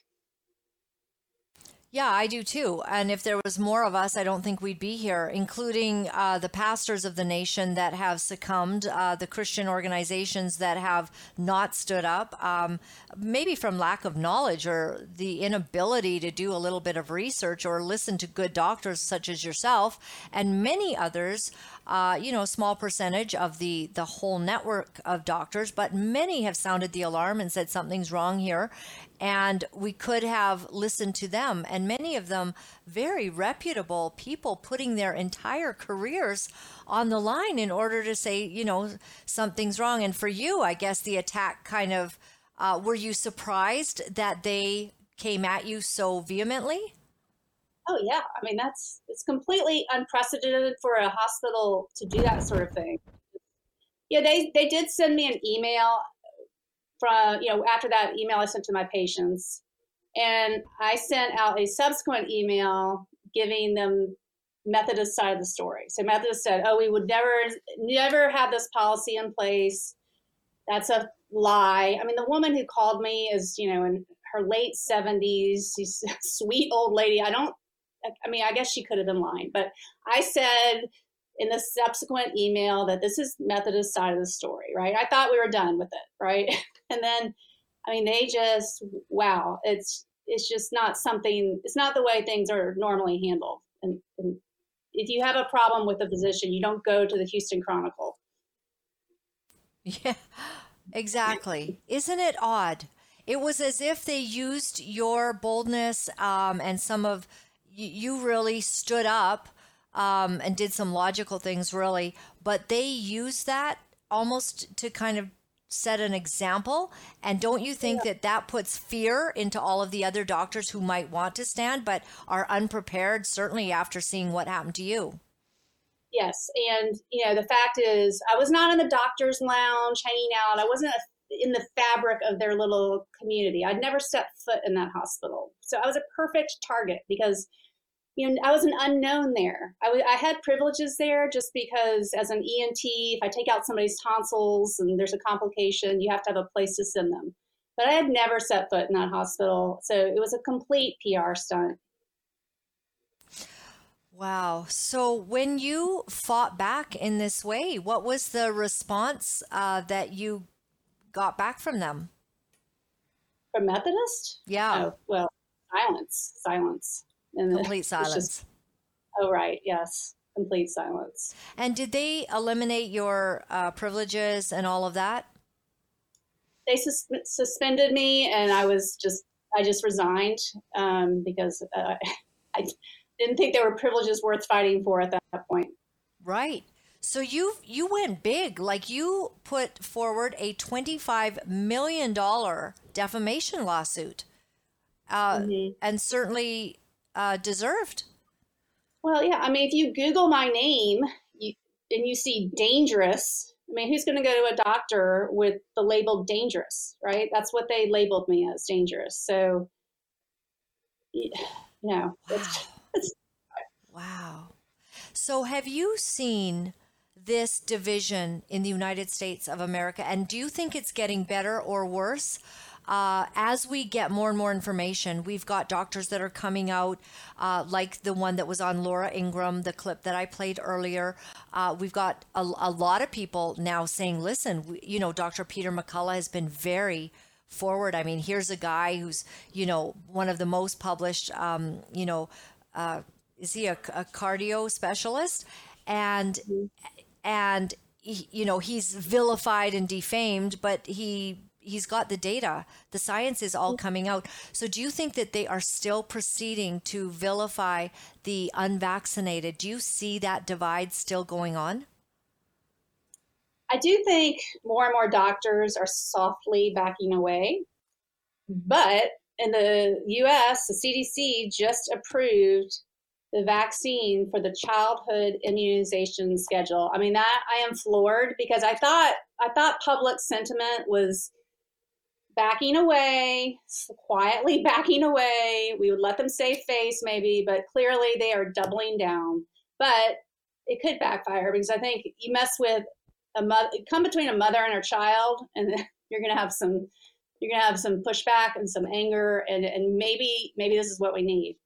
Yeah, I do too. And if there was more of us, I don't think we'd be here, including uh, the pastors of the nation that have succumbed, uh, the Christian organizations that have not stood up, um, maybe from lack of knowledge or the inability to do a little bit of research or listen to good doctors such as yourself and many others. Uh, you know, a small percentage of the the whole network of doctors, but many have sounded the alarm and said something's wrong here, and we could have listened to them. And many of them very reputable people putting their entire careers on the line in order to say you know something's wrong. And for you i guess the attack kind of uh, were you surprised that they came at you so vehemently oh yeah i mean that's it's completely unprecedented for a hospital to do that sort of thing yeah they they did send me an email from you know after that email I sent to my patients, and I sent out a subsequent email giving them Methodist side of the story. So Methodist said, "Oh, we would never never have this policy in place. That's a lie." I mean, the woman who called me is you know in her late seventies. She's a sweet old lady. I don't. I mean, I guess she could have been lying, but I said in the subsequent email that this is Methodist side of the story, right? I thought we were done with it, right? and then, I mean, they just wow, it's it's just not something. It's not the way things are normally handled. And, and if you have a problem with a physician, you don't go to the Houston Chronicle. Yeah, exactly. Isn't it odd? It was as if they used your boldness um, and some of you really stood up um, and did some logical things, really. But they use that almost to kind of set an example. And don't you think yeah. that that puts fear into all of the other doctors who might want to stand but are unprepared, certainly after seeing what happened to you? Yes. And, you know, the fact is, I was not in the doctor's lounge hanging out. I wasn't in the fabric of their little community. I'd never set foot in that hospital. So I was a perfect target because you know, I was an unknown there. I, w- I had privileges there just because, as an ENT, if I take out somebody's tonsils and there's a complication, you have to have a place to send them. But I had never set foot in that hospital, so it was a complete PR stunt. Wow. So when you fought back in this way, what was the response uh, that you got back from them? From Methodist? Yeah. Oh, well, silence, silence. And complete silence. Just, oh, right. Yes. Complete silence. And did they eliminate your uh, privileges and all of that? They sus- suspended me, and I was just I just resigned um, because uh, I didn't think there were privileges worth fighting for at that point. Right. So you you went big, like you put forward a twenty five million dollar defamation lawsuit, uh, mm-hmm. and certainly uh, deserved. Well, yeah. I mean, if you Google my name you, and you see dangerous, I mean, who's going to go to a doctor with the label dangerous, right? That's what they labeled me as dangerous. So, you know, wow. It's, it's, wow. So, have you seen this division in the United States of America? And do you think it's getting better or worse? Uh, as we get more and more information, we've got doctors that are coming out, uh, like the one that was on Laura Ingraham, the clip that I played earlier. Uh, we've got a, a, lot of people now saying, listen, we, you know, Dr. Peter McCullough has been very forward. I mean, here's a guy who's, you know, one of the most published, um, you know, uh, is he a, a cardio specialist? And, mm-hmm. and, you know, he's vilified and defamed, but he he's got the data. The science is all coming out. So do you think that they are still proceeding to vilify the unvaccinated? Do you see that divide still going on? I do think more and more doctors are softly backing away. But in the us the cdc just approved the vaccine for the childhood immunization schedule. I mean that I am floored because I thought I thought public sentiment was backing away, quietly backing away. We would let them save face maybe, but clearly they are doubling down. But it could backfire because I think you mess with a mother, come between a mother and her child, and you're going to have some, you're going to have some pushback and some anger, and and maybe maybe this is what we need.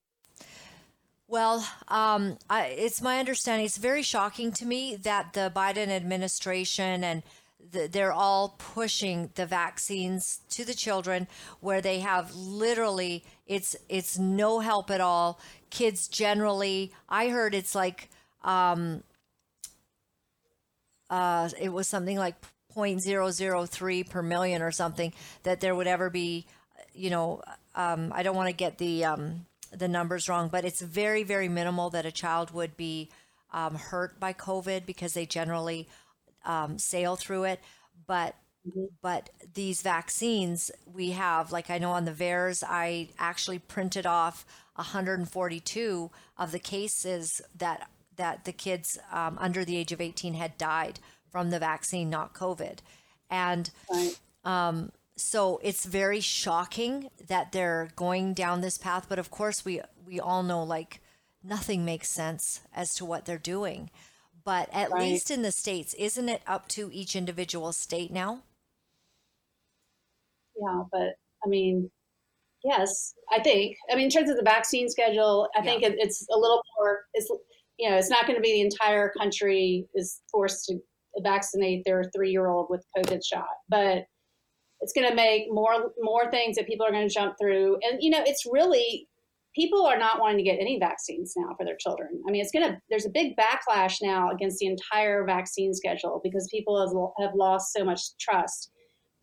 Well, um, I, it's my understanding. It's very shocking to me that the Biden administration and they're all pushing the vaccines to the children, where they have literally it's it's no help at all. Kids generally, I heard it's like um, uh, it was something like 0.003 per million or something that there would ever be. You know, um, I don't want to get the um, the numbers wrong, but it's very, very minimal that a child would be um, hurt by COVID because they generally um, sail through it. But but these vaccines we have, like I know on the VAERS, I actually printed off 142 of the cases that that the kids um, under the age of 18 had died from the vaccine, not COVID, and. Um, so it's very shocking that they're going down this path but of course we we all know like nothing makes sense as to what they're doing but at Right. least in the states isn't it up to each individual state now Yeah, but I mean, yes, I think. I mean, in terms of the vaccine schedule, I think it, it's a little more. It's you know, it's not going to be the entire country is forced to vaccinate their three-year-old with COVID shot, but it's going to make more more things that people are going to jump through. And you know, it's really people are not wanting to get any vaccines now for their children. I mean, it's going to there's a big backlash now against the entire vaccine schedule because people have, have lost so much trust.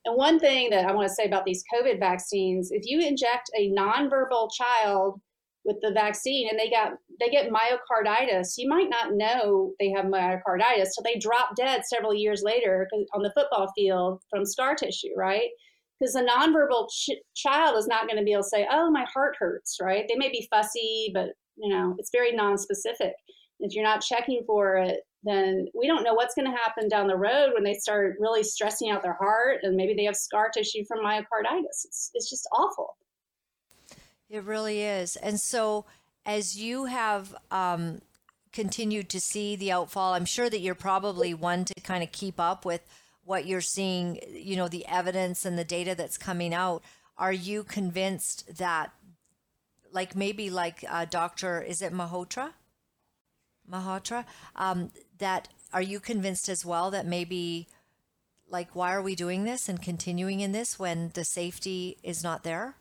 And one thing that I want to say about these COVID vaccines, if you inject a nonverbal child with the vaccine and they got they get myocarditis, you might not know they have myocarditis till they drop dead several years later on the football field from scar tissue, right? Because a nonverbal ch- child is not going to be able to say, "Oh, my heart hurts," right? They may be fussy, but you know, it's very nonspecific. If you're not checking for it, then we don't know what's going to happen down the road when they start really stressing out their heart and maybe they have scar tissue from myocarditis. It's, it's just awful. It really is. And so, as you have um, continued to see the outfall, I'm sure that you're probably one to kind of keep up with what you're seeing, you know, the evidence and the data that's coming out. Are you convinced that, like maybe like uh, Dr. Is it Mahotra? Mahotra? Um, that are you convinced as well that maybe, like, why are we doing this and continuing in this when the safety is not there?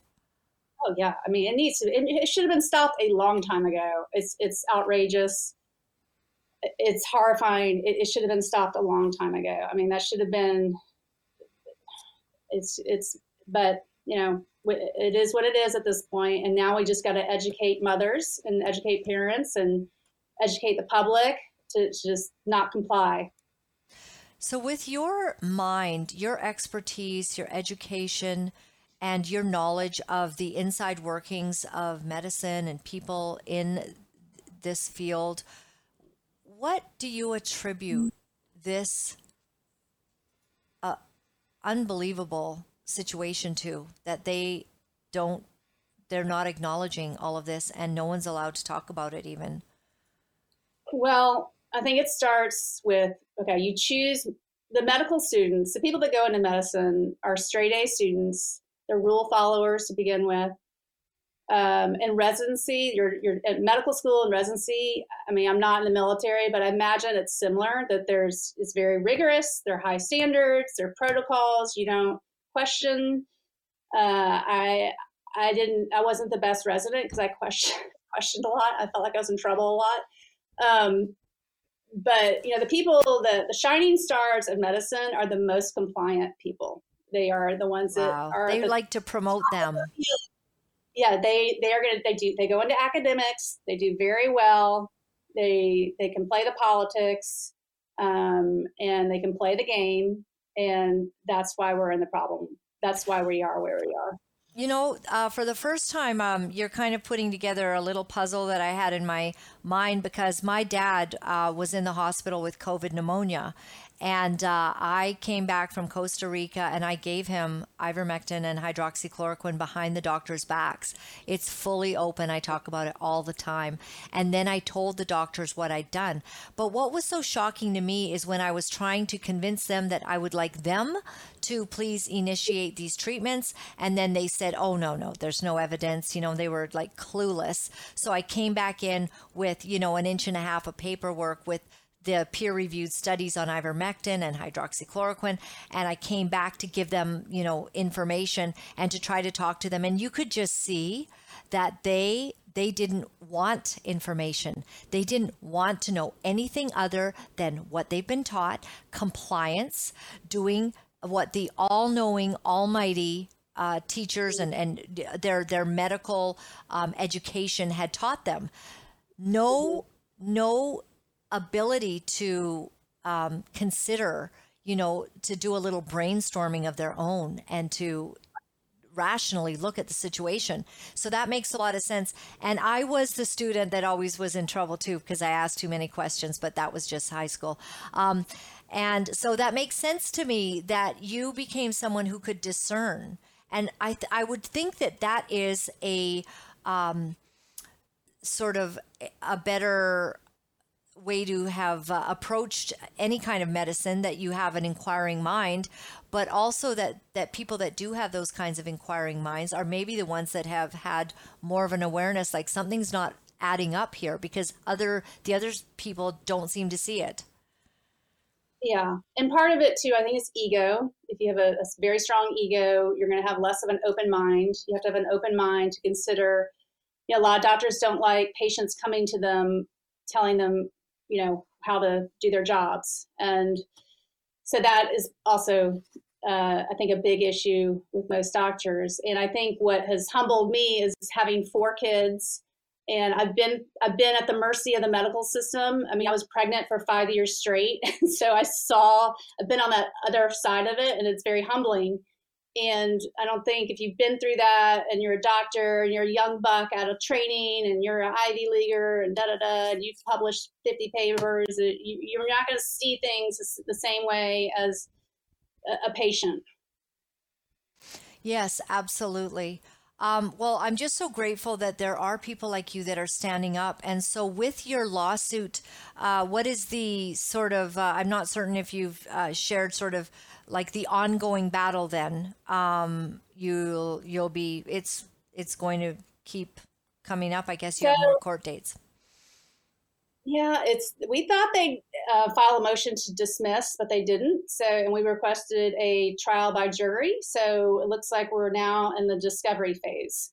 Oh yeah, I mean it needs to. It, it should have been stopped a long time ago. It's it's outrageous. It's horrifying. It, it should have been stopped a long time ago. I mean that should have been. It's it's but you know it is what it is at this point, and now we just got to educate mothers and educate parents and educate the public to, to just not comply. So, with your mind, your expertise, your education, and your knowledge of the inside workings of medicine and people in this field, what do you attribute this uh, unbelievable situation to that they don't, they're not acknowledging all of this and no one's allowed to talk about it even? Well, I think it starts with okay, you choose the medical students, the people that go into medicine are straight A students, they're rule followers to begin with. Um, in residency, you're, you're at medical school and residency. I mean, I'm not in the military, but I imagine it's similar that there's, it's very rigorous. There are high standards, there are protocols. You don't question. Uh, I, I didn't, I wasn't the best resident because I questioned, questioned a lot. I felt like I was in trouble a lot. Um, but you know, the people, the, the shining stars of medicine are the most compliant people. They are the ones that are They the- like to promote them. yeah they they are gonna they do they go into academics they do very well they they can play the politics um, and they can play the game and that's why we're in the problem that's why we are where we are You know, uh, for the first time, um, you're kind of putting together a little puzzle that I had in my mind because my dad uh, was in the hospital with COVID pneumonia. And uh, I came back from Costa Rica and I gave him ivermectin and hydroxychloroquine behind the doctor's backs. It's fully open. I talk about it all the time. And then I told the doctors what I'd done. But what was so shocking to me is when I was trying to convince them that I would like them to please initiate these treatments. And then they said, oh, no, no, there's no evidence. You know, they were like clueless. So I came back in with, you know, an inch and a half of paperwork with the peer reviewed studies on ivermectin and hydroxychloroquine and I came back to give them, you know, information and to try to talk to them and you could just see that they they didn't want information. They didn't want to know anything other than what they've been taught, compliance, doing what the all-knowing almighty uh, teachers and, and their their medical um, education had taught them. No, no ability to um, consider, you know, to do a little brainstorming of their own and to rationally look at the situation. So that makes a lot of sense. And I was the student that always was in trouble too because I asked too many questions, but that was just high school. Um, and so that makes sense to me that you became someone who could discern. And I, th- I would think that that is a um, sort of a better way to have uh, approached any kind of medicine that you have an inquiring mind but also that that people that do have those kinds of inquiring minds are maybe the ones that have had more of an awareness like something's not adding up here because other the other people don't seem to see it. Yeah and part of it too i think is ego. If you have a, a very strong ego you're going to have less of an open mind. You have to have an open mind to consider you know, a lot of doctors don't like patients coming to them telling them you know how to do their jobs. And so that is also uh, i think a big issue with most doctors. And i think what has humbled me is having four kids. And i've been i've been at the mercy of the medical system. I mean i was pregnant for five years straight. And so i saw i've been on that other side of it and it's very humbling and I don't think if you've been through that and you're a doctor and you're a young buck out of training and you're an Ivy Leaguer and da da da, and you've published 50 papers, you, are not going to see things the same way as a, a patient. Yes, absolutely. Um, well, I'm just so grateful that there are people like you that are standing up. And so, with your lawsuit, uh, what is the sort of, uh, I'm not certain if you've uh, shared sort of like the ongoing battle then um, you'll you'll be it's it's going to keep coming up i guess you so, have more court dates yeah it's we thought they'd uh, file a motion to dismiss but they didn't. So and we requested a trial by jury. So it looks like we're now in the discovery phase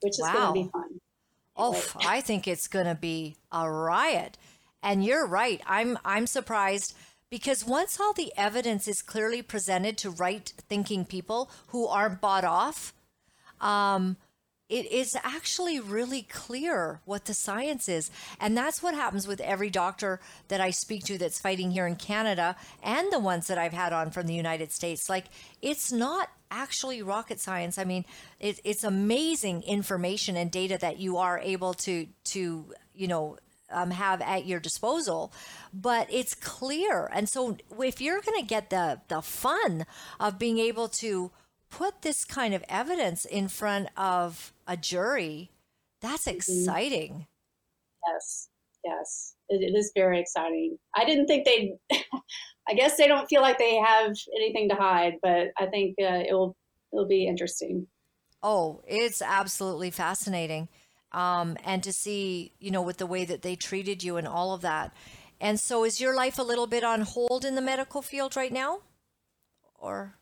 which is wow. going to be fun oh i think it's going to be a riot. And you're right i'm i'm surprised because once all the evidence is clearly presented to right thinking people who aren't bought off, um, it is actually really clear what the science is. And that's what happens with every doctor that I speak to that's fighting here in Canada and the ones that I've had on from the United States. Like, it's not actually rocket science. I mean, it, it's amazing information and data that you are able to, to, you know, um, have at your disposal, but it's clear. And so, if you're going to get the the fun of being able to put this kind of evidence in front of a jury, that's mm-hmm. exciting. Yes, yes, it, it is very exciting. I didn't think they. I guess they don't feel like they have anything to hide, but I think uh, it will it'll be interesting. Oh, it's absolutely fascinating um, and to see, you know, with the way that they treated you and all of that. And so, is your life a little bit on hold in the medical field right now, or?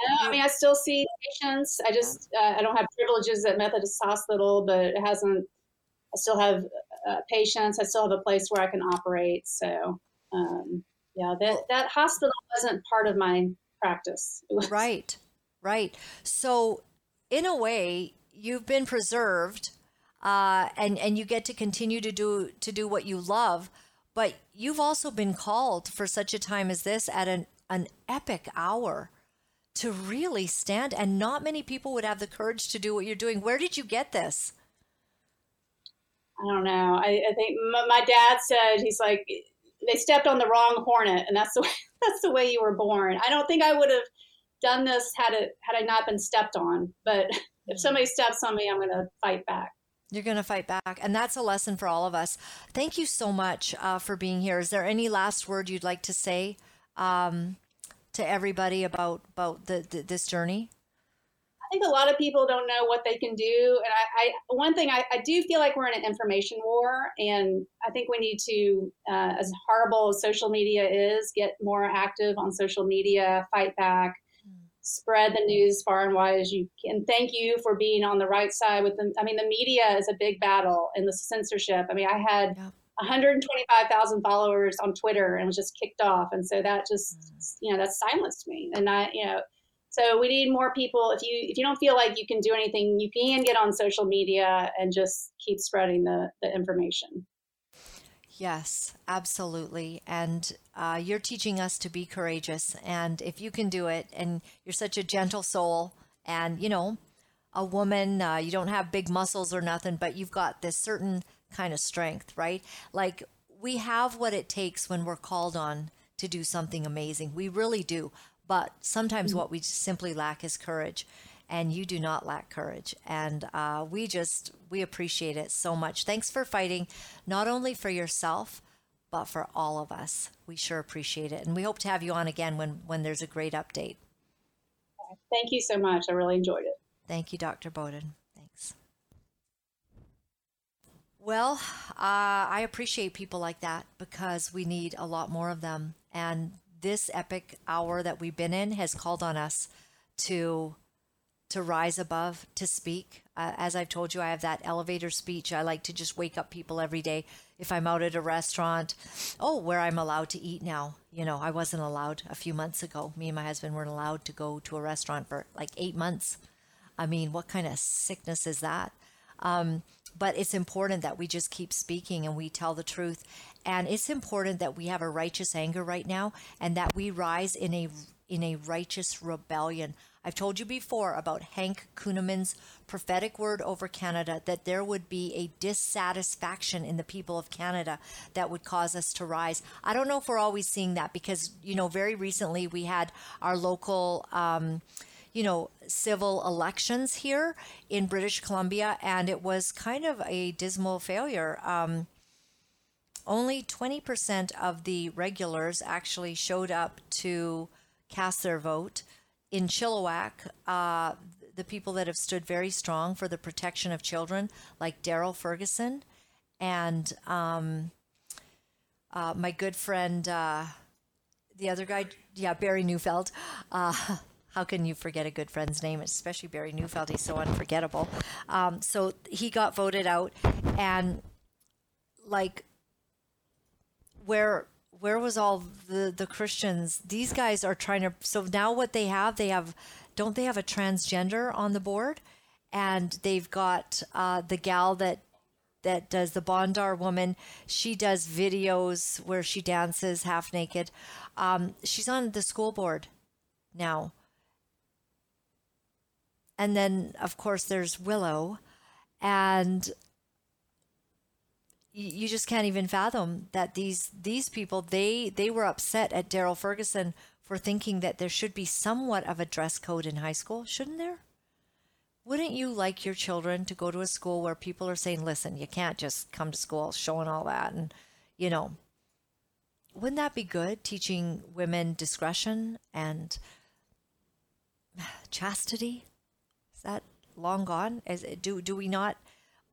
No, I mean, I still see patients. I just uh, I don't have privileges at Methodist Hospital, but it hasn't. I still have uh, patients. I still have a place where I can operate. So, um, yeah, that that hospital wasn't part of my practice. Right, right. So, in a way, you've been preserved uh, and and you get to continue to do to do what you love. But you've also been called for such a time as this at an an epic hour to really stand. And not many people would have the courage to do what you're doing. Where did you get this? I don't know. I, I think my, my dad said he's like they stepped on the wrong hornet, and that's the way, that's the way you were born. I don't think I would have done this had it had I not been stepped on. But if somebody steps on me, I'm going to fight back. You're going to fight back. And that's a lesson for all of us. Thank you so much uh, for being here. Is there any last word you'd like to say um, to everybody about, about the, the, this journey? I think a lot of people don't know what they can do. And I, I one thing I, I, do feel like we're in an information war, and I think we need to, uh, as horrible as social media is, get more active on social media, fight back, spread the news far and wide as you can. Thank you for being on the right side with them. I mean, the media is a big battle in the censorship. I mean, I had yeah. 125,000 followers on Twitter and was just kicked off. And so that just, mm. you know, that silenced me. And I, you know, so we need more people. If you if you don't feel like you can do anything, you can get on social media and just keep spreading the, the information. Yes, absolutely. And uh, you're teaching us to be courageous. And if you can do it, and you're such a gentle soul, and you know, a woman, uh, you don't have big muscles or nothing, but you've got this certain kind of strength, right? Like we have what it takes when we're called on to do something amazing. We really do. But sometimes mm-hmm. what we simply lack is courage and you do not lack courage. And uh, we just, we appreciate it so much. Thanks for fighting, not only for yourself, but for all of us. We sure appreciate it. And we hope to have you on again when, when there's a great update. Thank you so much. I really enjoyed it. Thank you, Dr. Bowden. Thanks. Well, uh, I appreciate people like that because we need a lot more of them. And this epic hour that we've been in has called on us to to rise above, to speak. Uh, as I've told you, I have that elevator speech. I like to just wake up people every day. If I'm out at a restaurant, oh, where I'm allowed to eat now. You know, I wasn't allowed a few months ago. Me and my husband weren't allowed to go to a restaurant for like eight months. I mean, what kind of sickness is that? Um, but it's important that we just keep speaking and we tell the truth. And it's important that we have a righteous anger right now and that we rise in a in a righteous rebellion. I've told you before about Hank Kunneman's prophetic word over Canada that there would be a dissatisfaction in the people of Canada that would cause us to rise. I don't know if we're always seeing that because, you know, very recently we had our local. Um, you know, civil elections here in British Columbia, and it was kind of a dismal failure. Um, only 20% of the regulars actually showed up to cast their vote. In Chilliwack, uh, the people that have stood very strong for the protection of children, like Darrell Furgason and um, uh, my good friend, uh, the other guy, yeah, Barry Neufeld. Uh, how can you forget a good friend's name, especially Barry Neufeld? He's so unforgettable. Um, so he got voted out, and like where where was all the the Christians? These guys are trying to. So now what they have, they have, don't they have a transgender on the board, and they've got uh, the gal that that does the Bondar woman. She does videos where she dances half naked. Um, she's on the school board now. And then, of course, there's Willow, and you just can't even fathom that these these people they they were upset at Darrell Furgason for thinking that there should be somewhat of a dress code in high school, shouldn't there? Wouldn't you like your children to go to a school where people are saying, "Listen, you can't just come to school showing all that," and you know, wouldn't that be good? Teaching women discretion and chastity. Is that long gone? Do do we not?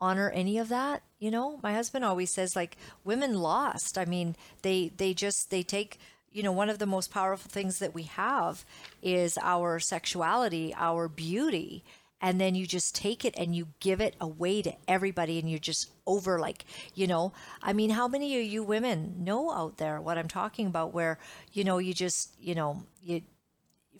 honor any of that you know my husband always says like women lost i mean they they just they take you know one of the most powerful things that we have is our sexuality our beauty and then you just take it and you give it away to everybody and you're just over like you know i mean how many of you women know out there what i'm talking about where you know you just you know you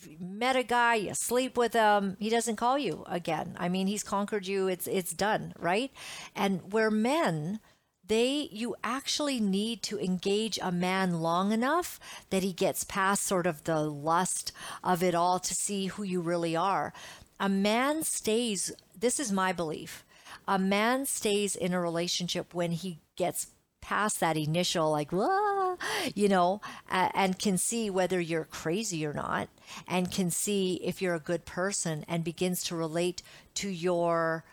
you met a guy, you sleep with him, he doesn't call you again. I mean, he's conquered you. It's it's done, right? And where men they you actually need to engage a man long enough that he gets past sort of the lust of it all to see who you really are. A man stays this is my belief. A man stays in a relationship when he gets past that initial like, Whoa, you know, uh, and can see whether you're crazy or not, and can see if you're a good person, and begins to relate to your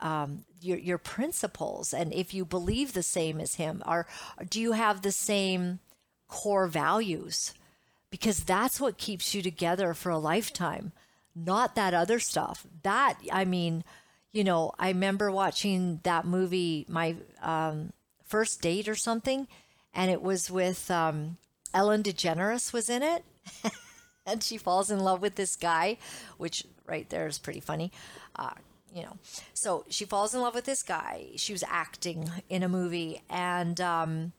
um, your your principles, and if you believe the same as him, or do you have the same core values? Because that's what keeps you together for a lifetime, not that other stuff. That I mean, you know, I remember watching that movie, my um, first date or something, and it was with um, Ellen DeGeneres was in it, and she falls in love with this guy, which right there is pretty funny. Uh, you know, so she falls in love with this guy. She was acting in a movie, and um,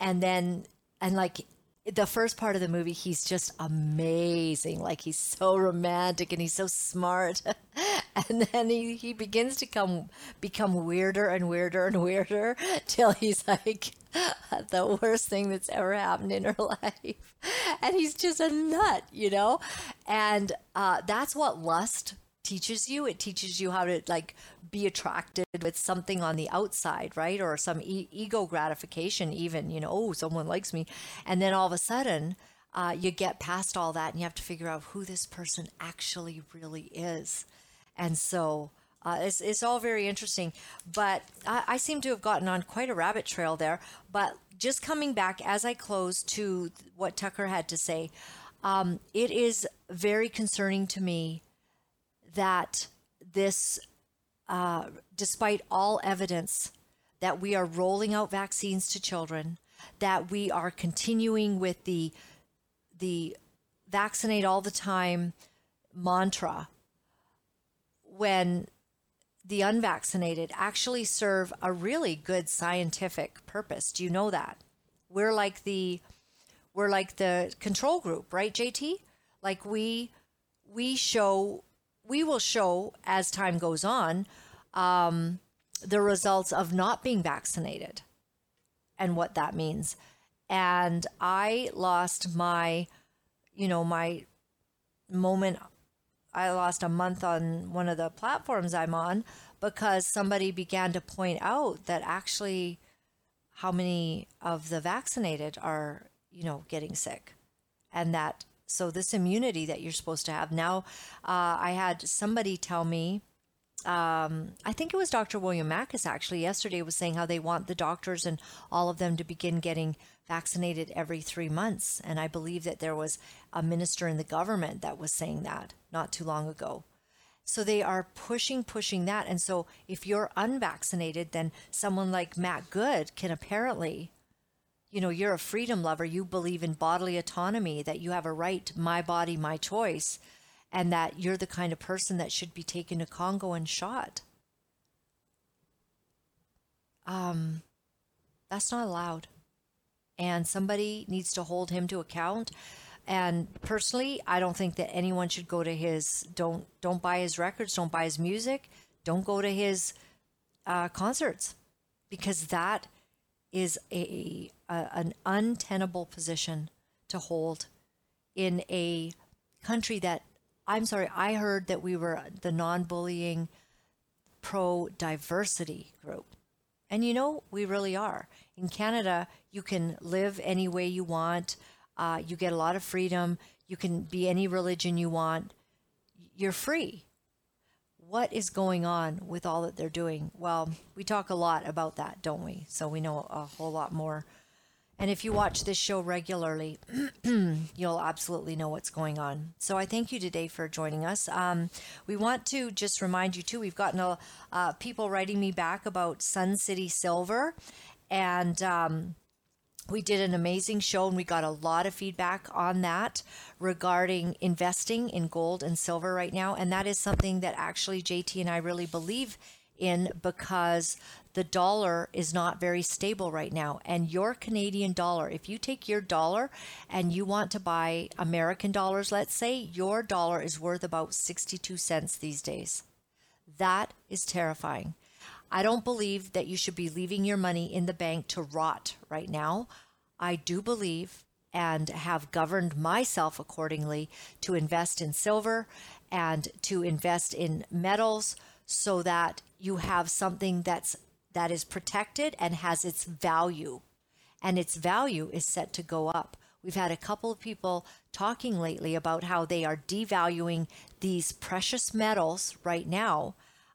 and then and like the first part of the movie, he's just amazing. Like he's so romantic and he's so smart. and then he, he begins to come become weirder and weirder and weirder till he's like the worst thing that's ever happened in her life. And he's just a nut, you know? And uh, that's what lust teaches you. It teaches you how to like be attracted with something on the outside, right? Or some e- ego gratification, even, you know, oh, someone likes me. And then all of a sudden, uh, you get past all that and you have to figure out who this person actually really is. And so uh, it's, it's all very interesting. But I, I seem to have gotten on quite a rabbit trail there. But just coming back as I close to what Tucker had to say, um, it is very concerning to me that this, uh, despite all evidence that we are rolling out vaccines to children, that we are continuing with the the vaccinate all the time mantra when the unvaccinated actually serve a really good scientific purpose. Do you know that? We're like the we're like the control group, right, JT? Like we we show we will show as time goes on um, the results of not being vaccinated and what that means. And I lost my, you know, my moment. I lost a month on one of the platforms I'm on because somebody began to point out that actually how many of the vaccinated are, you know, getting sick and that so this immunity that you're supposed to have now, uh, I had somebody tell me. Um, I think it was Dr. William Makis actually yesterday was saying how they want the doctors and all of them to begin getting vaccinated every three months. And I believe that there was a minister in the government that was saying that not too long ago. So they are pushing, pushing that. And so if you're unvaccinated, then someone like Matt Good can apparently you know, you're a freedom lover, you believe in bodily autonomy, that you have a right, my body, my choice, and that you're the kind of person that should be taken to Congo and shot. Um, that's not allowed. And somebody needs to hold him to account. And personally, I don't think that anyone should go to his don't don't buy his records, don't buy his music, don't go to his uh, concerts, because that is a, a, an untenable position to hold in a country that I'm sorry, I heard that we were the non-bullying pro diversity group. And you know, we really are. In Canada, you can live any way you want. Uh, you get a lot of freedom. You can be any religion you want. You're free what is going on with all that they're doing? Well, we talk a lot about that, don't we? So we know a whole lot more. And if you watch this show regularly, you'll absolutely know what's going on. So I thank you today for joining us. Um, we want to just remind you, too, we've gotten a, uh, people writing me back about Sun City Silver. And um, we did an amazing show and we got a lot of feedback on that regarding investing in gold and silver right now. And that is something that actually JT and I really believe in because the dollar is not very stable right now. And your Canadian dollar, if you take your dollar and you want to buy American dollars, let's say, your dollar is worth about 62 cents these days. That is terrifying. I don't believe that you should be leaving your money in the bank to rot right now. I do believe and have governed myself accordingly to invest in silver and to invest in metals so that you have something that's that is protected and has its value and its value is set to go up. We've had a couple of people talking lately about how they are devaluing these precious metals right now,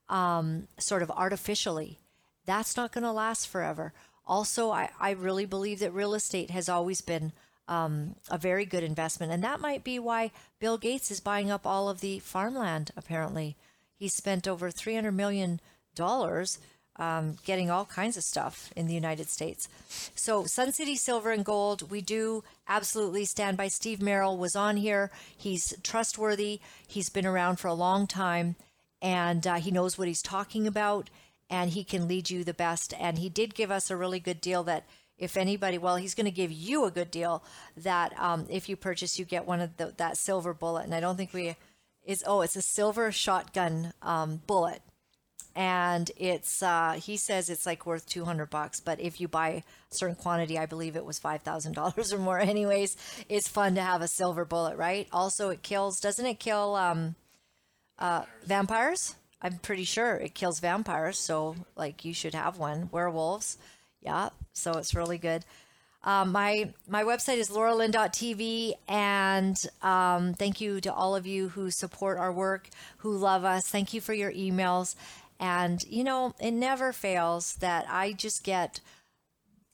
um, sort of artificially. That's not going to last forever. Also, I, I really believe that real estate has always been um, a very good investment. And that might be why Bill Gates is buying up all of the farmland, apparently. He spent over $300 million um, getting all kinds of stuff in the United States. So, Sun City Silver and Gold, we do absolutely stand by. Steve Merrill was on here. He's trustworthy, he's been around for a long time, and uh, he knows what he's talking about, and he can lead you the best. And he did give us a really good deal that if anybody, well, he's going to give you a good deal that um, if you purchase, you get one of the, that silver bullet. And I don't think we is oh, it's a silver shotgun um, bullet, and it's uh, he says it's like worth two hundred bucks. But if you buy a certain quantity, I believe it was five thousand dollars or more. Anyways, it's fun to have a silver bullet, right? Also, it kills. Doesn't it kill um, uh, vampires? I'm pretty sure it kills vampires. So, like, you should have one. Werewolves yeah, so it's really good. Um, my my website is lauralyn.tv, and um, thank you to all of you who support our work, who love us. Thank you for your emails, and you know it never fails that I just get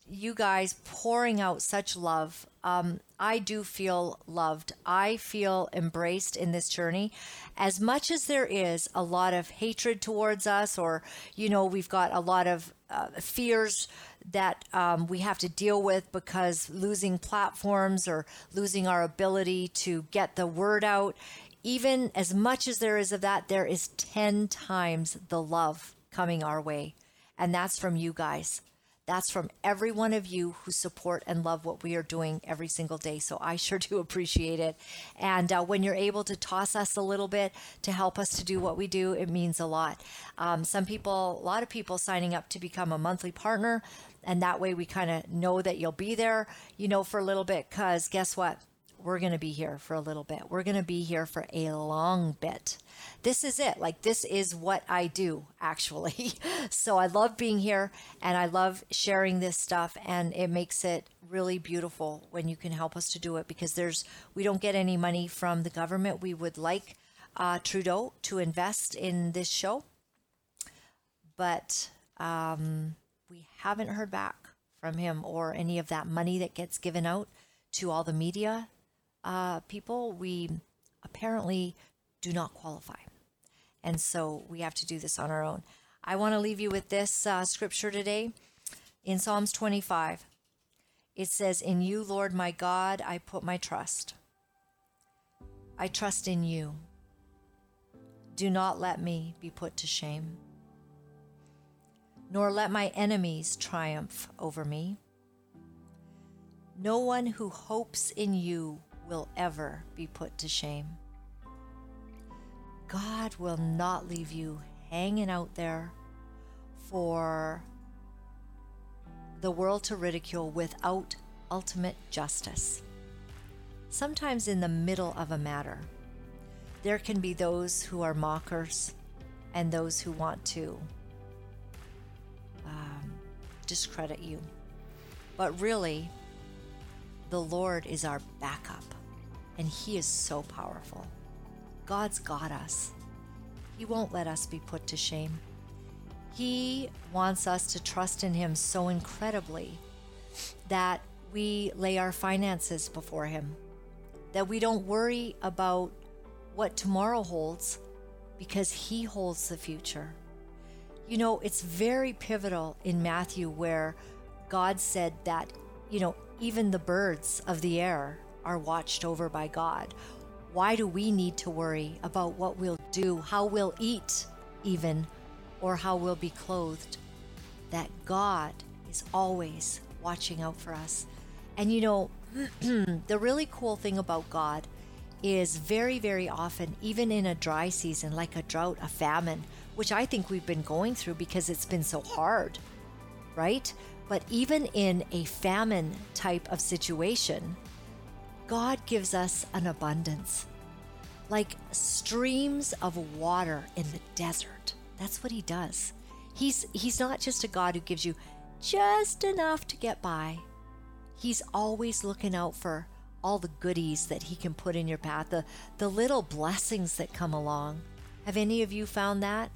you guys pouring out such love. Um, I do feel loved. I feel embraced in this journey. As much as there is a lot of hatred towards us, or, you know, we've got a lot of uh, fears that um, we have to deal with because losing platforms or losing our ability to get the word out, even as much as there is of that, there is 10 times the love coming our way. And that's from you guys. That's from every one of you who support and love what we are doing every single day. So I sure do appreciate it. And uh, when you're able to toss us a little bit to help us to do what we do, it means a lot. Um, some people, a lot of people signing up to become a monthly partner. And that way we kind of know that you'll be there, you know, for a little bit. Because guess what? We're going to be here for a little bit. We're going to be here for a long bit. This is it. Like, this is what I do, actually. so I love being here and I love sharing this stuff. And it makes it really beautiful when you can help us to do it because there's, we don't get any money from the government. We would like uh, Trudeau to invest in this show. But, um, we haven't heard back from him or any of that money that gets given out to all the media uh, people. We apparently do not qualify. And so we have to do this on our own. I want to leave you with this uh, scripture today in Psalms 25. It says, In you, Lord my God, I put my trust. I trust in you. Do not let me be put to shame nor let my enemies triumph over me. No one who hopes in you will ever be put to shame. God will not leave you hanging out there for the world to ridicule without ultimate justice. Sometimes, in the middle of a matter, there can be those who are mockers and those who want to um, discredit you. But really, the Lord is our backup, and He is so powerful. God's got us. He won't let us be put to shame. He wants us to trust in Him so incredibly that we lay our finances before Him, that we don't worry about what tomorrow holds because He holds the future. You know, it's very pivotal in Matthew where God said that, you know, even the birds of the air are watched over by God. Why do we need to worry about what we'll do, how we'll eat, even, or how we'll be clothed? That God is always watching out for us. And you know, the really cool thing about God is very, very often, even in a dry season like a drought, a famine, which I think we've been going through because it's been so hard, right? But even in a famine type of situation, God gives us an abundance, like streams of water in the desert. That's what He does. He's, he's not just a God who gives you just enough to get by. He's always looking out for all the goodies that He can put in your path, the, the little blessings that come along. Have any of you found that?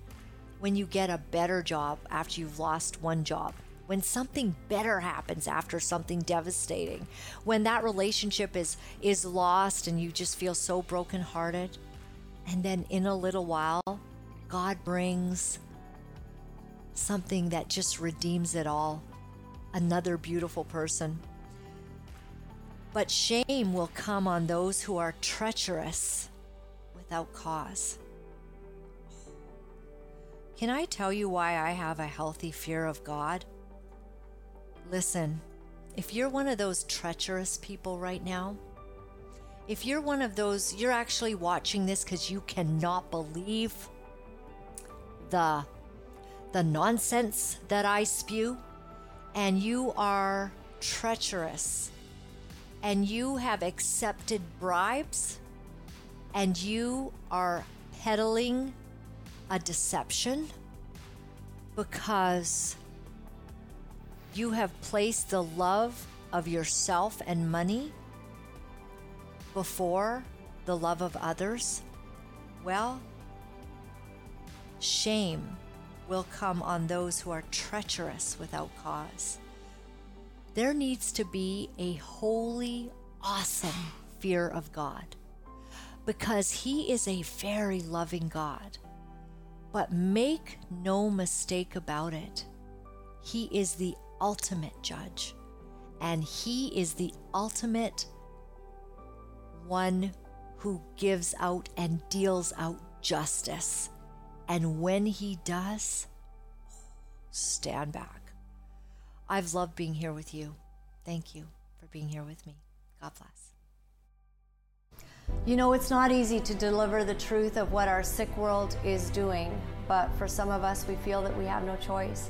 When you get a better job after you've lost one job, when something better happens after something devastating, when that relationship is is lost and you just feel so brokenhearted, and then in a little while, God brings something that just redeems it all. Another beautiful person. But shame will come on those who are treacherous without cause. Can I tell you why I have a healthy fear of God? Listen, if you're one of those treacherous people right now, if you're one of those, you're actually watching this because you cannot believe the the nonsense that I spew, and you are treacherous, and you have accepted bribes, and you are peddling a deception because you have placed the love of yourself and money before the love of others, well, shame will come on those who are treacherous without cause. There needs to be a holy, awesome fear of God because He is a very loving God. But make no mistake about it, He is the ultimate judge and He is the ultimate one who gives out and deals out justice. And when he does, stand back. I've loved being here with you. Thank you for being here with me. God bless. You know, it's not easy to deliver the truth of what our sick world is doing, but for some of us, we feel that we have no choice.